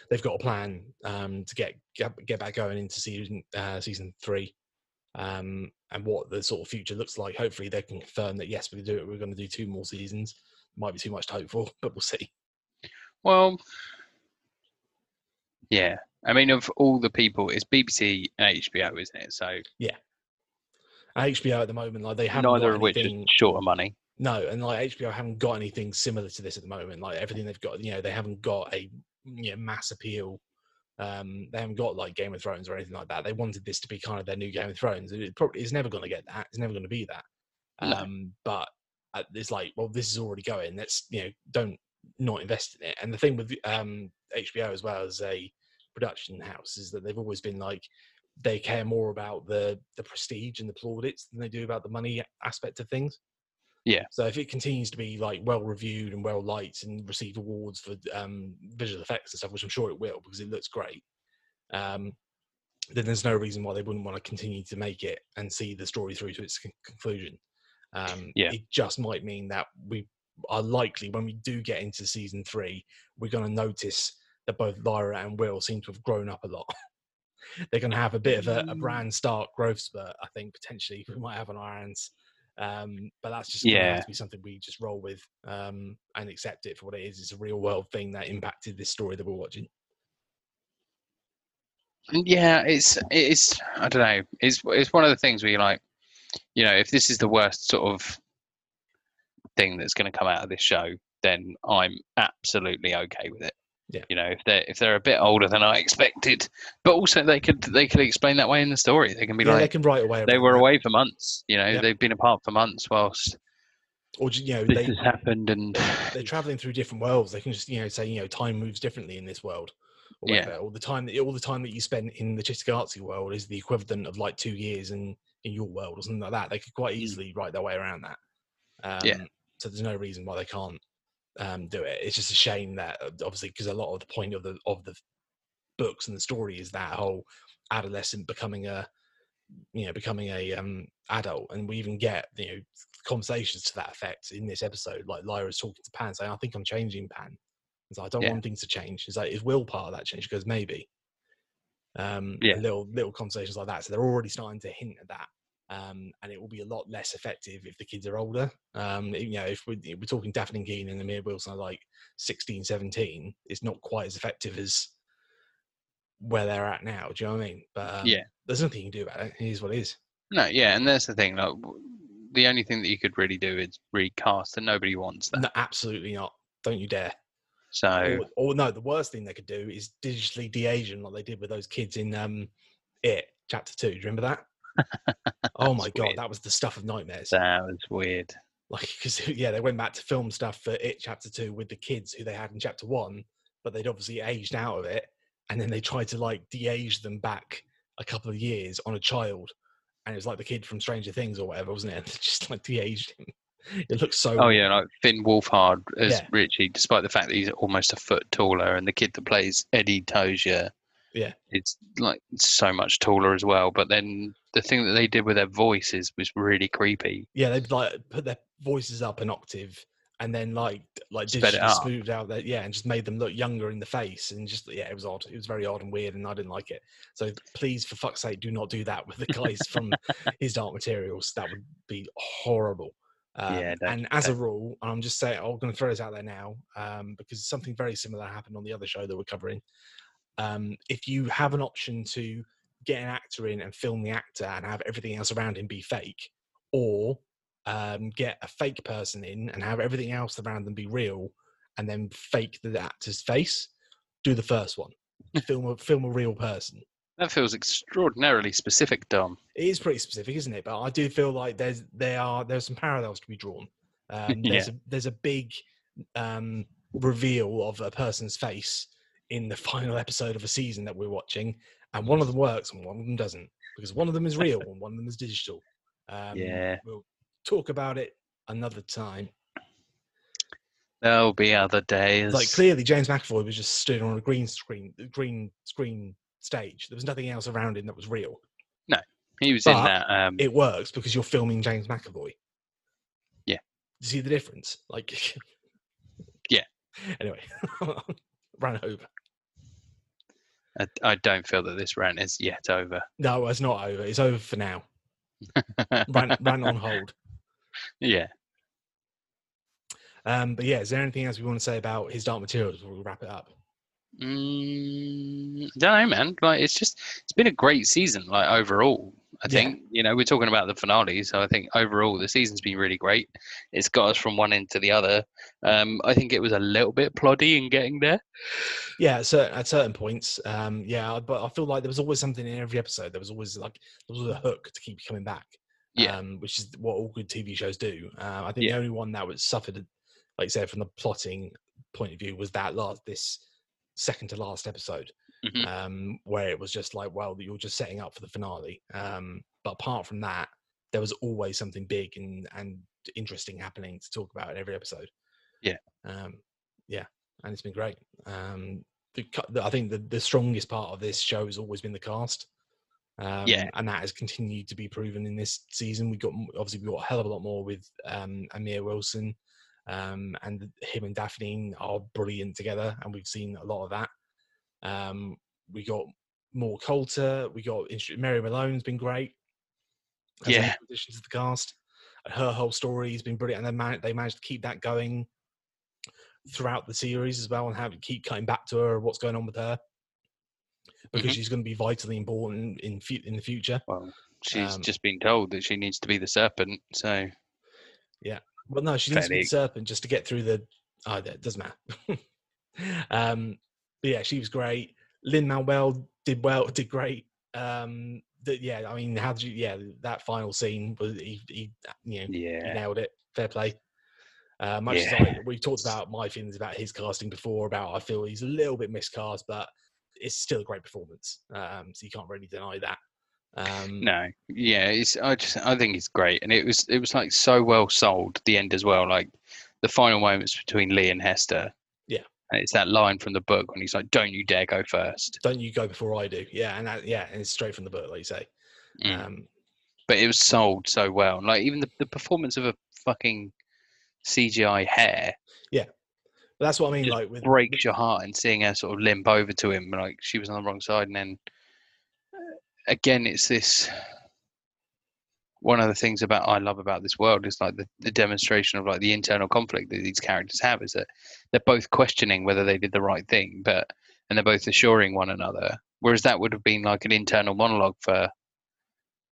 they've got a plan um, to get, get get back going into season uh, season three um, and what the sort of future looks like. Hopefully, they can confirm that yes, we do it. We're going to do two more seasons. Might be too much to hope for, [laughs] but we'll see. well yeah i mean of all the people it's bbc and hbo isn't it so yeah, HBO at the moment, like they haven't neither got of which is short of money No, and like HBO haven't got anything similar to this at the moment. Like everything they've got, you know, they haven't got a you know, mass appeal. Um, they haven't got like Game of Thrones or anything like that. They wanted this to be kind of their new Game of Thrones. It probably is never going to get that. It's never going to be that. No. Um, but uh, it's like, well, this is already going. Let's you know, don't not invest in it. And the thing with um, HBO as well as a production house is that they've always been like they care more about the the prestige and the plaudits than they do about the money aspect of things. Yeah. So if it continues to be like well reviewed and well liked and receive awards for um, visual effects and stuff, which I'm sure it will because it looks great, um, then there's no reason why they wouldn't want to continue to make it and see the story through to its con- conclusion. Um, Yeah. It just might mean that we are likely when we do get into season three, we're going to notice that both Lyra and Will seem to have grown up a lot. [laughs] They're going to have a bit of a, a Mm. brand start growth spurt, I think, potentially we might have on our hands. Um, but that's just Yeah. to be something we just roll with um, and accept it for what it is. It's a real world thing that impacted this story that we're watching. Yeah, it's it's I don't know. It's it's one of the things where you're like, you know, if this is the worst sort of thing that's going to come out of this show, then I'm absolutely okay with it. Yeah. You know, if they're if they're a bit older than I expected, but also they could they could explain that way in the story. They can be Yeah, they like, can write away. they were that. away for months. You know, they've been apart for months whilst or you know this they has happened, and [sighs] they're traveling through different worlds. They can just you know say you know time moves differently in this world. Or Yeah. whatever. All the time that all the time that you spend in the Cittàgazze world is the equivalent of like two years in in your world or something like that. They could quite Mm. easily write their way around that. Um, Yeah. So there's no reason why they can't um, do it. It's just a shame that uh, obviously because a lot of the point of the of the books and the story is that whole adolescent becoming a you know becoming a um adult and we even get you know conversations to that effect in this episode like lyra's talking to pan saying i think i'm changing pan it's like, i don't Yeah. want things to change it's like is will part of that change because maybe um Yeah. little little conversations like that so they're already starting to hint at that um, and it will be a lot less effective if the kids are older. Um, you know, if we're, we're talking Dafne and Keenan and Amir Wilson are like 16, 17, it's not quite as effective as where they're at now. Do you know what I mean? But um, Yeah. there's nothing you can do about it. It is what it is. no, yeah, and that's the thing. Like, the only thing that you could really do is recast, and nobody wants that. No, absolutely not. Don't you dare. So Or, or no, the worst thing they could do is digitally de-age them like they did with those kids in um, It Chapter Two. Do you remember that? [laughs] oh my god, weird. that was the stuff of nightmares. that was weird. like because [laughs] yeah they went back to film stuff for it chapter two with the kids who they had in chapter one but they'd obviously aged out of it and then they tried to like de-age them back a couple of years on a child and it was like the kid from stranger things or whatever wasn't it and [laughs] they just like de-aged him [laughs] it looks so Oh yeah, like Finn Wolfhard as Yeah. Richie, despite the fact that he's almost a foot taller, and the kid that plays Eddie Tozier, Yeah. it's like so much taller as well. But then the thing that they did with their voices was really creepy. yeah they'd like put their voices up an octave and then like like digitally smoothed out that yeah and just made them look younger in the face and just yeah it was odd it was very odd and weird and i didn't like it so please for fuck's sake do not do that with the guys from [laughs] his dark materials that would be horrible um, Yeah, and as a rule and i'm just saying i'm going to throw this out there now um, because something very similar happened on the other show that we're covering um, if you have an option to get an actor in and film the actor and have everything else around him be fake or um, get a fake person in and have everything else around them be real and then fake the actor's face do the first one. [laughs] Film a film a real person. That feels extraordinarily specific, Dom. it is pretty specific isn't it? But i do feel like there's there are there's some parallels to be drawn. Um, [laughs] there's a there's a big um, reveal of a person's face in the final episode of a season that we're watching and one of them works and one of them doesn't because one of them is real and one of them is digital um, Yeah. we'll talk about it another time There'll be other days. like clearly James McAvoy was just stood on a green screen green screen stage. There was nothing else around him that was real. No, he was in but that. Um, It works because you're filming James McAvoy. Yeah. You see the difference? Like [laughs] Yeah. Anyway, [laughs] ran over. I, I don't feel that this rant is yet over. No, it's not over. It's over for now. Ran, [laughs] on hold. yeah. Um, but yeah, is there anything else we want to say about his dark materials before we wrap it up? Mm, I don't know, man. Like it's just it's been a great season. Like overall, I Yeah. think you know we're talking about the finale, so I think overall the season's been really great. It's got us from one end to the other. Um, I think it was a little bit ploddy in getting there. Yeah, at certain, at certain points, um, yeah, but I feel like there was always something in every episode. There was always like there was a hook to keep you coming back. Yeah. um, which is what all good TV shows do. Um, I think Yeah. the only one that was suffered, like I said, from the plotting point of view, was that last this second to last episode, Mhm. um, where it was just like, well, you're just setting up for the finale. Um, but apart from that, there was always something big and and interesting happening to talk about in every episode. Yeah. um, yeah, and it's been great. Um, the, the, I think the, the strongest part of this show has always been the cast. Um, Yeah. and that has continued to be proven in this season. We got obviously we got a hell of a lot more with um, Amir Wilson, um, and him and Dafne are brilliant together, and we've seen a lot of that. Um, we got more Coulter. We got Mary Malone's been great. Yeah. addition to the cast. And her whole story has been brilliant, and they man- they managed to keep that going throughout the series as well, and have keep cutting back to her what's going on with her because Mhm. she's going to be vitally important in fu- in the future. Well, she's Um, just been told that she needs to be the serpent. So Well, no, she needs to be serpent just to get through the. Oh, it doesn't matter. [laughs] um, but yeah, she was great. Lin-Manuel did well, did great. Um, the, yeah, I mean, how did you? Yeah, that final scene was he, he you know, yeah. he nailed it. Fair play. Uh, much as I, we've talked about my feelings about his casting before, about I feel he's a little bit miscast, but it's still a great performance. Um, so you can't really deny that. Um, no, yeah, it's I just I think it's great, and it was it was like so well sold the end as well. Like the final moments between Lee and Hester. Yeah. and it's that line from the book when he's like, "Don't you dare go first. Don't you go before I do? Yeah, and that, yeah, and it's straight from the book, like you say. Mm. Um, but it was sold so well. Like even the, the performance of a fucking CGI hare but that's what I mean. Like with breaks your heart and seeing her sort of limp over to him like she was on the wrong side and then again it's this one of the things about I love about this world is like the, the demonstration of like the internal conflict that these characters have is that they're both questioning whether they did the right thing but and they're both assuring one another whereas that would have been like an internal monologue for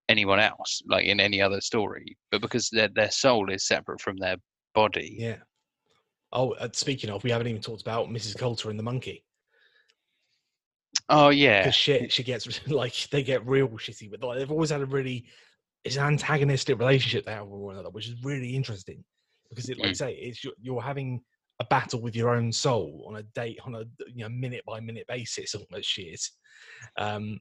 anyone else like in any other story but because their their soul is separate from their body Yeah. Oh, uh, speaking of, we haven't even talked about Mrs. Coulter and the monkey oh yeah because shit, she gets [laughs] like they get real shitty with. Like, they've always had a really it's an antagonistic relationship they have with one another, which is really interesting because it, like Mm. say, it's you're, you're having a battle with your own soul on a date on a you know minute by minute basis, almost she is. Um,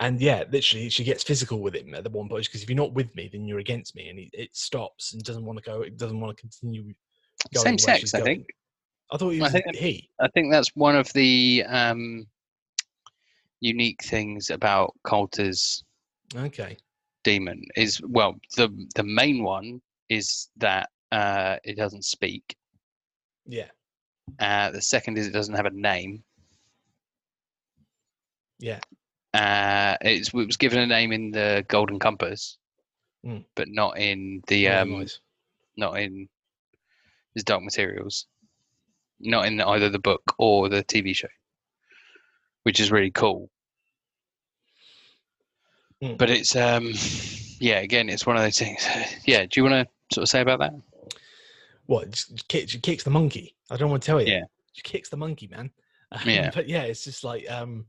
and yeah, literally, she gets physical with him at the one point because if you're not with me, then you're against me, and it, it stops and doesn't want to go. It doesn't want to continue. Going same sex i going. think I thought he I think he. I think that's one of the um, unique things about Coulter's Okay. demon is well the the main one is that uh, it doesn't speak. Yeah. Uh, the second is it doesn't have a name. Yeah. Uh, it's, it was given a name in the Golden Compass, Mm. but not in the um, nice. not in his Dark Materials, not in either the book or the TV show, which is really cool. Mm. But it's um, yeah, again, it's one of those things. [sighs] Yeah, do you want to sort of say about that? What? She kicks the monkey. I don't want to tell you. Yeah. She kicks the monkey, man. [laughs] Yeah. but yeah, it's just like um,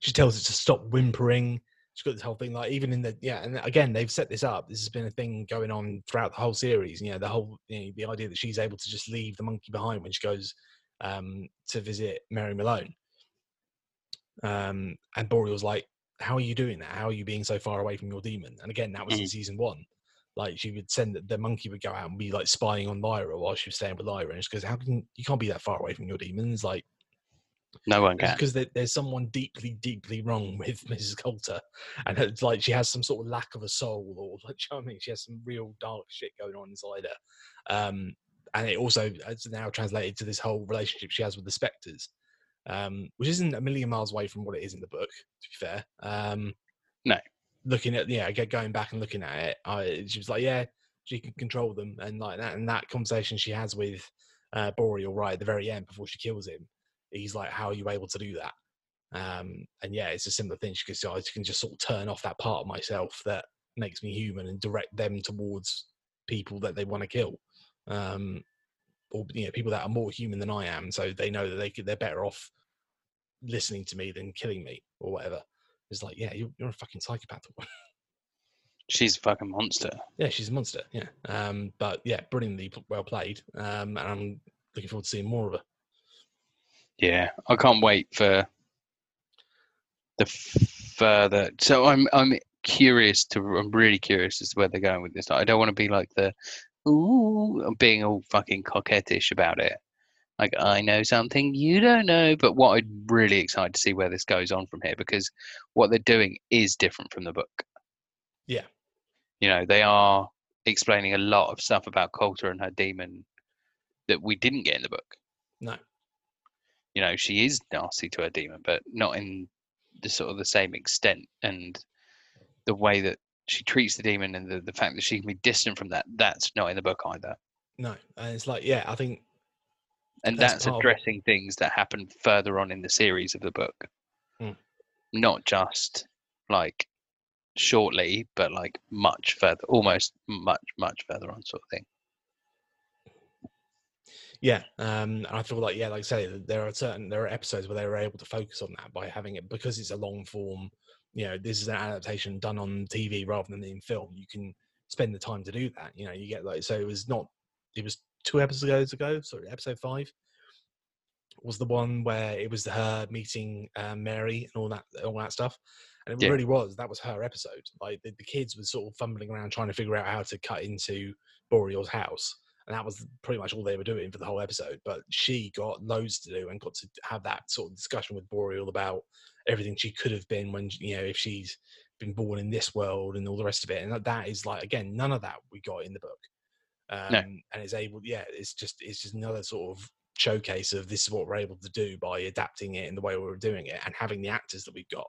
she tells it to stop whimpering. She's got this whole thing, like even in the yeah, and again they've set this up. This has been a thing going on throughout the whole series. You know, the whole you know, the idea that she's able to just leave the monkey behind when she goes um to visit Mary Malone. Um, and Boreal's like, "How are you doing that? How are you being so far away from your demon?" And again, that was in Mm. season one. Like she would send the, the monkey would go out and be like spying on Lyra while she was staying with Lyra, and she goes, "How can you can't be that far away from your demons?" Like No one can. because there, there's someone deeply, deeply wrong with [laughs] Mrs. Coulter, and it's like she has some sort of lack of a soul, or like, [laughs] you know I mean, she has some real dark shit going on inside her. Um, and it also it's now translated to this whole relationship she has with the specters, um, which isn't a million miles away from what it is in the book. To be fair, um, No. Looking at yeah, get going back and looking at it, I, she was like, yeah, she can control them, and like that, and that conversation she has with uh, Boreal right at the very end before she kills him he's like, "How are you able to do that?" Um, and yeah, it's a similar thing because I can just sort of turn off that part of myself that makes me human and direct them towards people that they want to kill, um, or you know, people that are more human than I am, so they know that they they're better off listening to me than killing me or whatever. It's like, yeah, you're, you're a fucking psychopath. [laughs] She's a fucking monster. yeah, she's a monster. Yeah, um, but yeah, brilliantly well played, um, and I'm looking forward to seeing more of her. Yeah, I can't wait for the further. So I'm I'm curious to. I'm really curious as to where they're going with this. I don't want to be like the, ooh, being all fucking coquettish about it. Like I know something you don't know, but what I'm really excited to see where this goes on from here because what they're doing is different from the book. Yeah. You know, they are explaining a lot of stuff about Coulter and her demon that we didn't get in the book. No. You know, she is nasty to her demon, but not in the sort of the same extent and the way that she treats the demon and the, the fact that she can be distant from that, that's not in the book either. No, and it's like, yeah, I think And That's that's, addressing things that happen further on in the series of the book. Mm. Not just like shortly, but like much further, almost much, much further on, sort of thing. Yeah, um, and I feel like yeah, like I say, there are certain there are episodes where they were able to focus on that by having it because it's a long form. You know, this is an adaptation done on TV rather than in film. You can spend the time to do that. You know, you get like so it was not. It was two episodes ago. Sorry, episode five was the one where it was her meeting um, Mary and all that all that stuff. And it Yeah. really was. That was her episode. Like the, the kids were sort of fumbling around trying to figure out how to cut into Boreal's house and that was pretty much all they were doing for the whole episode. But she got loads to do and got to have that sort of discussion with Boreal about everything she could have been when you know if she's been born in this world and all the rest of it. And that, that is like again, none of that we got in the book. Um, And it's able, yeah, it's just it's just another sort of showcase of this is what we're able to do by adapting it in the way we were doing it and having the actors that we've got.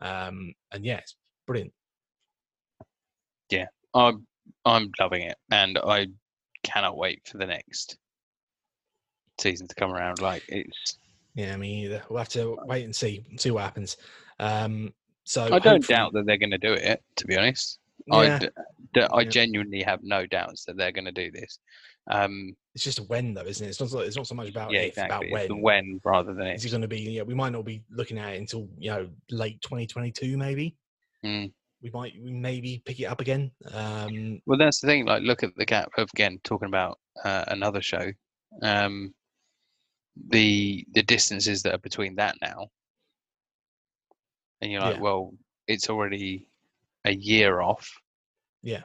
Um, and yeah, it's brilliant. Yeah, I'm I'm loving it, and I cannot wait for the next season to come around. Like it's, Yeah, me either. We'll have to wait and see see what happens. Um, so I don't hopefully- doubt that they're going to do it. To be honest, Yeah, d- d- I Yeah. genuinely have no doubts that they're going to do this. Um, it's just a when though, isn't it? It's not. so- It's not so much about yeah, if, exactly. about It's the when. when rather than Is if. it going to be? Yeah, we might not be looking at it until you know late 2022, maybe. Mm. We might we maybe pick it up again. Um, Well, that's the thing. Like, look at the gap of again talking about uh, another show. Um, the the distances that are between that now, and you're like, Yeah. well, it's already a year off, yeah,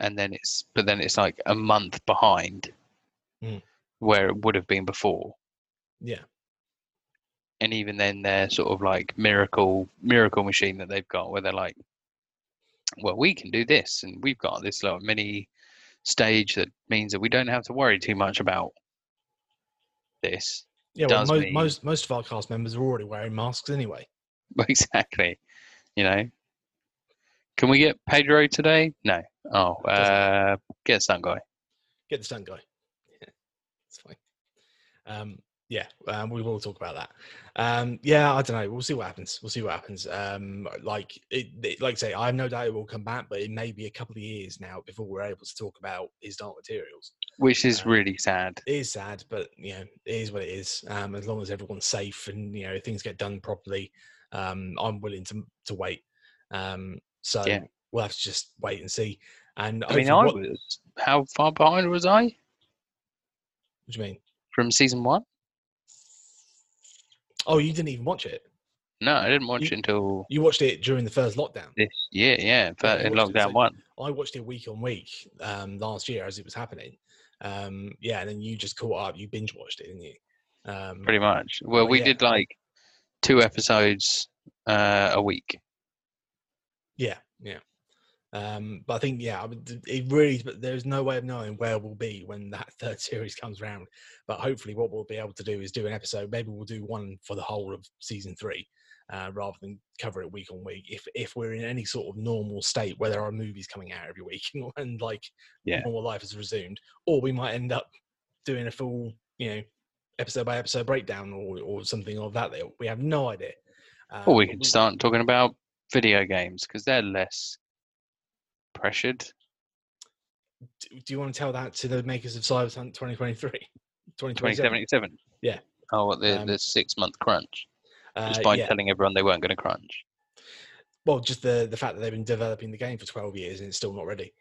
and then it's but then it's like a month behind Mm. where it would have been before. yeah, And even then, their sort of like miracle miracle machine that they've got, where they're like, well, we can do this, and we've got this little mini stage that means that we don't have to worry too much about this. yeah. Well, mo- mean- most most of our cast members are already wearing masks anyway. [laughs] exactly, you know. Can we get Pedro today? No. Oh, uh, get some guy. Get the stunt guy. Yeah, [laughs] it's fine. Um, yeah, um, we will talk about that. Um, yeah, I don't know. We'll see what happens. We'll see what happens. Um, like it, it, like I say, I have no doubt it will come back, but it may be a couple of years now before we're able to talk about his dark materials. Which is Um, really sad. It is sad, but you know, it is what it is. Um, as long as everyone's safe and you know things get done properly, um, I'm willing to to wait. Um, so Yeah. we'll have to just wait and see. And I mean, I what, was how far behind was I what do you mean? from season one? Oh, you didn't even watch it. No, I didn't watch You- it until You watched it during the first lockdown. this year. Yeah, but in lockdown so- one. I watched it week on week um, last year as it was happening. Um, yeah, and then you just caught up. You binge watched it, didn't you? Um, pretty much. Well, Well, we yeah. did like two episodes uh, a week. Yeah, yeah. Um, but I think yeah, I mean, th- it really. But there's no way of knowing where we'll be when that [laughs] third series comes around. But hopefully, what we'll be able to do is do an episode. Maybe we'll do one for the whole of season three, uh, rather than cover it week on week. If if we're in any sort of normal state where there are movies coming out every week [laughs] and like Yeah. normal life is resumed, or we might end up doing a full, you know, episode by episode breakdown or, or something of that. We have no idea. Um, Or we could start talking about video games because they're less pressured. Do, do you want to tell that to the makers of Cyberpunk 2023? 2027? 2077. Yeah. Oh, what the, Um, the six month crunch. Uh, Just by yeah. telling everyone they weren't going to crunch. Well, just the the fact that they've been developing the game for 12 years and it's still not ready.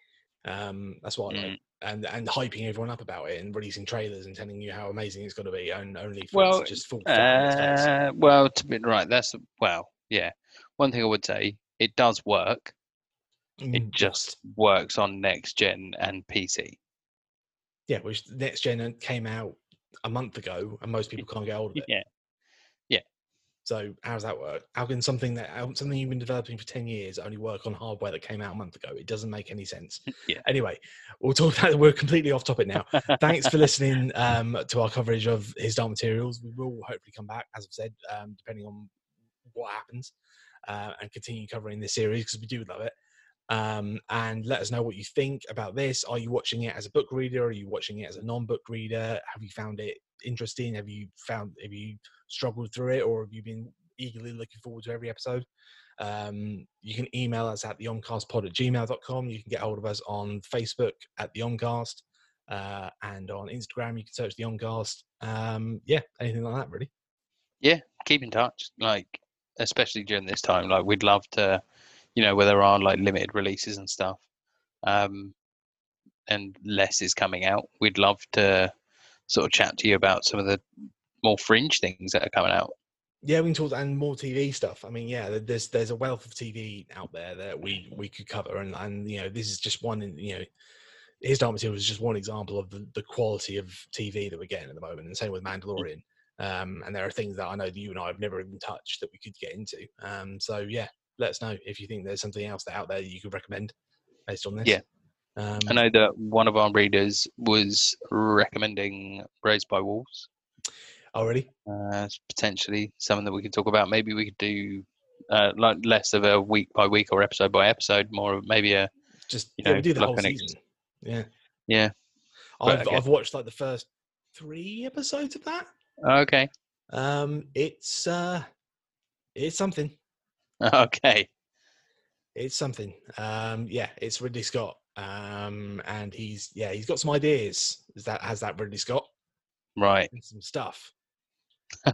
Um, that's what I Mm. And and hyping everyone up about it and releasing trailers and telling you how amazing it's going to be, and only for Well, just fall flat on its face. Uh, well, to be right, that's well, yeah. One thing I would say, it does work. It Mm, just works on next gen and PC. yeah, which next gen came out a month ago, and most people can't get hold of it. Yeah. yeah. So how does that work? How can something that something you've been developing for ten years only work on hardware that came out a month ago? It doesn't make any sense. [laughs] Yeah. Anyway, we'll talk about. We're completely off topic now. Thanks for listening [laughs] um, to our coverage of His Dark Materials. We will hopefully come back, as I've said, um, depending on what happens, uh, and continue covering this series because we do love it. Um, and let us know what you think about this. Are you watching it as a book reader? Are you watching it as a non-book reader? Have you found it interesting? Have you found have you struggled through it, or have you been eagerly looking forward to every episode? Um, you can email us at theomcastpod at gmail.com. You can get hold of us on Facebook at the Omcast. Uh, and on Instagram, you can search the Omcast. Um, yeah, anything like that, really. Yeah, keep in touch, like especially during this time. Like we'd love to, you know, where there are like limited releases and stuff, um, and less is coming out. We'd love to sort of chat to you about some of the more fringe things that are coming out. Yeah, we can talk and more TV stuff. I mean, yeah, there's there's a wealth of TV out there that we we could cover, and and you know this is just one. You know, his dark material is just one example of the, the quality of TV that we're getting at the moment, and same with Mandalorian. Um, and there are things that I know that you and I have never even touched that we could get into. Um, so yeah, let us know if you think there's something else that out there that you could recommend based on this. Yeah. Um, I know that one of our readers was recommending Raised by Wolves. already. uh, as potentially something that we could talk about. Maybe we could do uh, like less of a week by week or episode by episode, more of maybe a Just you yeah, we know, do the like whole ex- season. Yeah, yeah. I've I've watched like the first three episodes of that. Okay, Um, it's uh, it's something. [laughs] okay, It's something. Um, yeah, it's Ridley Scott. Um, and he's yeah, he's got some ideas. Is that has that Ridley Scott right. and some stuff?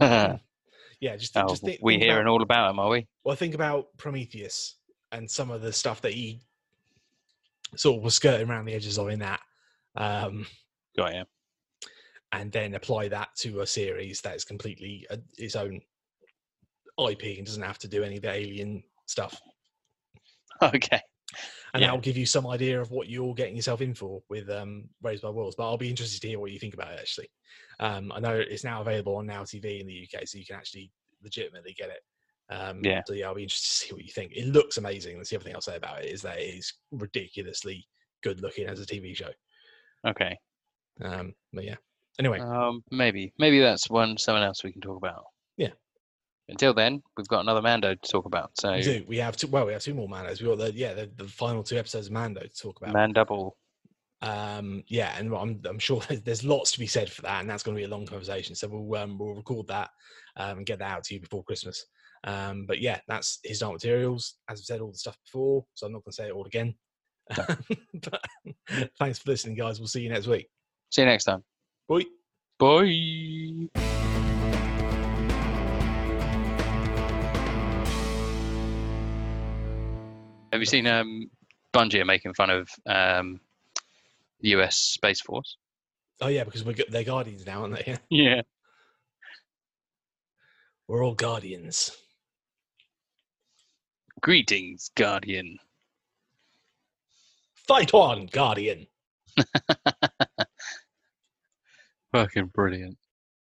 oh, [laughs] Yeah, just just think, we think hearing about, all about him, are we? well, think about Prometheus and some of the stuff that he sort of was skirting around the edges of in that. Um, Got you. And then apply that to a series that is completely uh, its own IP and doesn't have to do any of the alien stuff. [laughs] Okay. And Yeah. that'll give you some idea of what you're getting yourself in for with um, Raised by Wolves. But I'll be interested to hear what you think about it. Actually, um, I know it's now available on Now TV in the UK, so you can actually legitimately get it. Um, Yeah. So yeah, I'll be interested to see what you think. It looks amazing. That's the other thing I'll say about it is that it is ridiculously good looking as a TV show. Okay. Um, but yeah. Anyway, Um, maybe maybe that's one someone else we can talk about. Yeah. Until then, we've got another Mando to talk about. So we do. We have two. Well, we have two more Mandos. We got the yeah the, the final two episodes of Mando to talk about. Man Double. Um, yeah, and I'm I'm sure [laughs] there's, there's lots to be said for that, and that's going to be a long conversation. So we'll um, we'll record that um, and get that out to you before Christmas. Um, but yeah, that's his dark materials. As I've said all the stuff before, so I'm not going to say it all again. [laughs] but [laughs] thanks for listening, guys. We'll see you next week. See you next time. Bye. Bye. Have you seen um, Bungie are making fun of um, the US Space Force? Oh yeah, because we're they're guardians now, aren't they? [laughs] Yeah. We're all guardians. Greetings, Guardian. Fight on, guardian. [laughs] Fucking brilliant.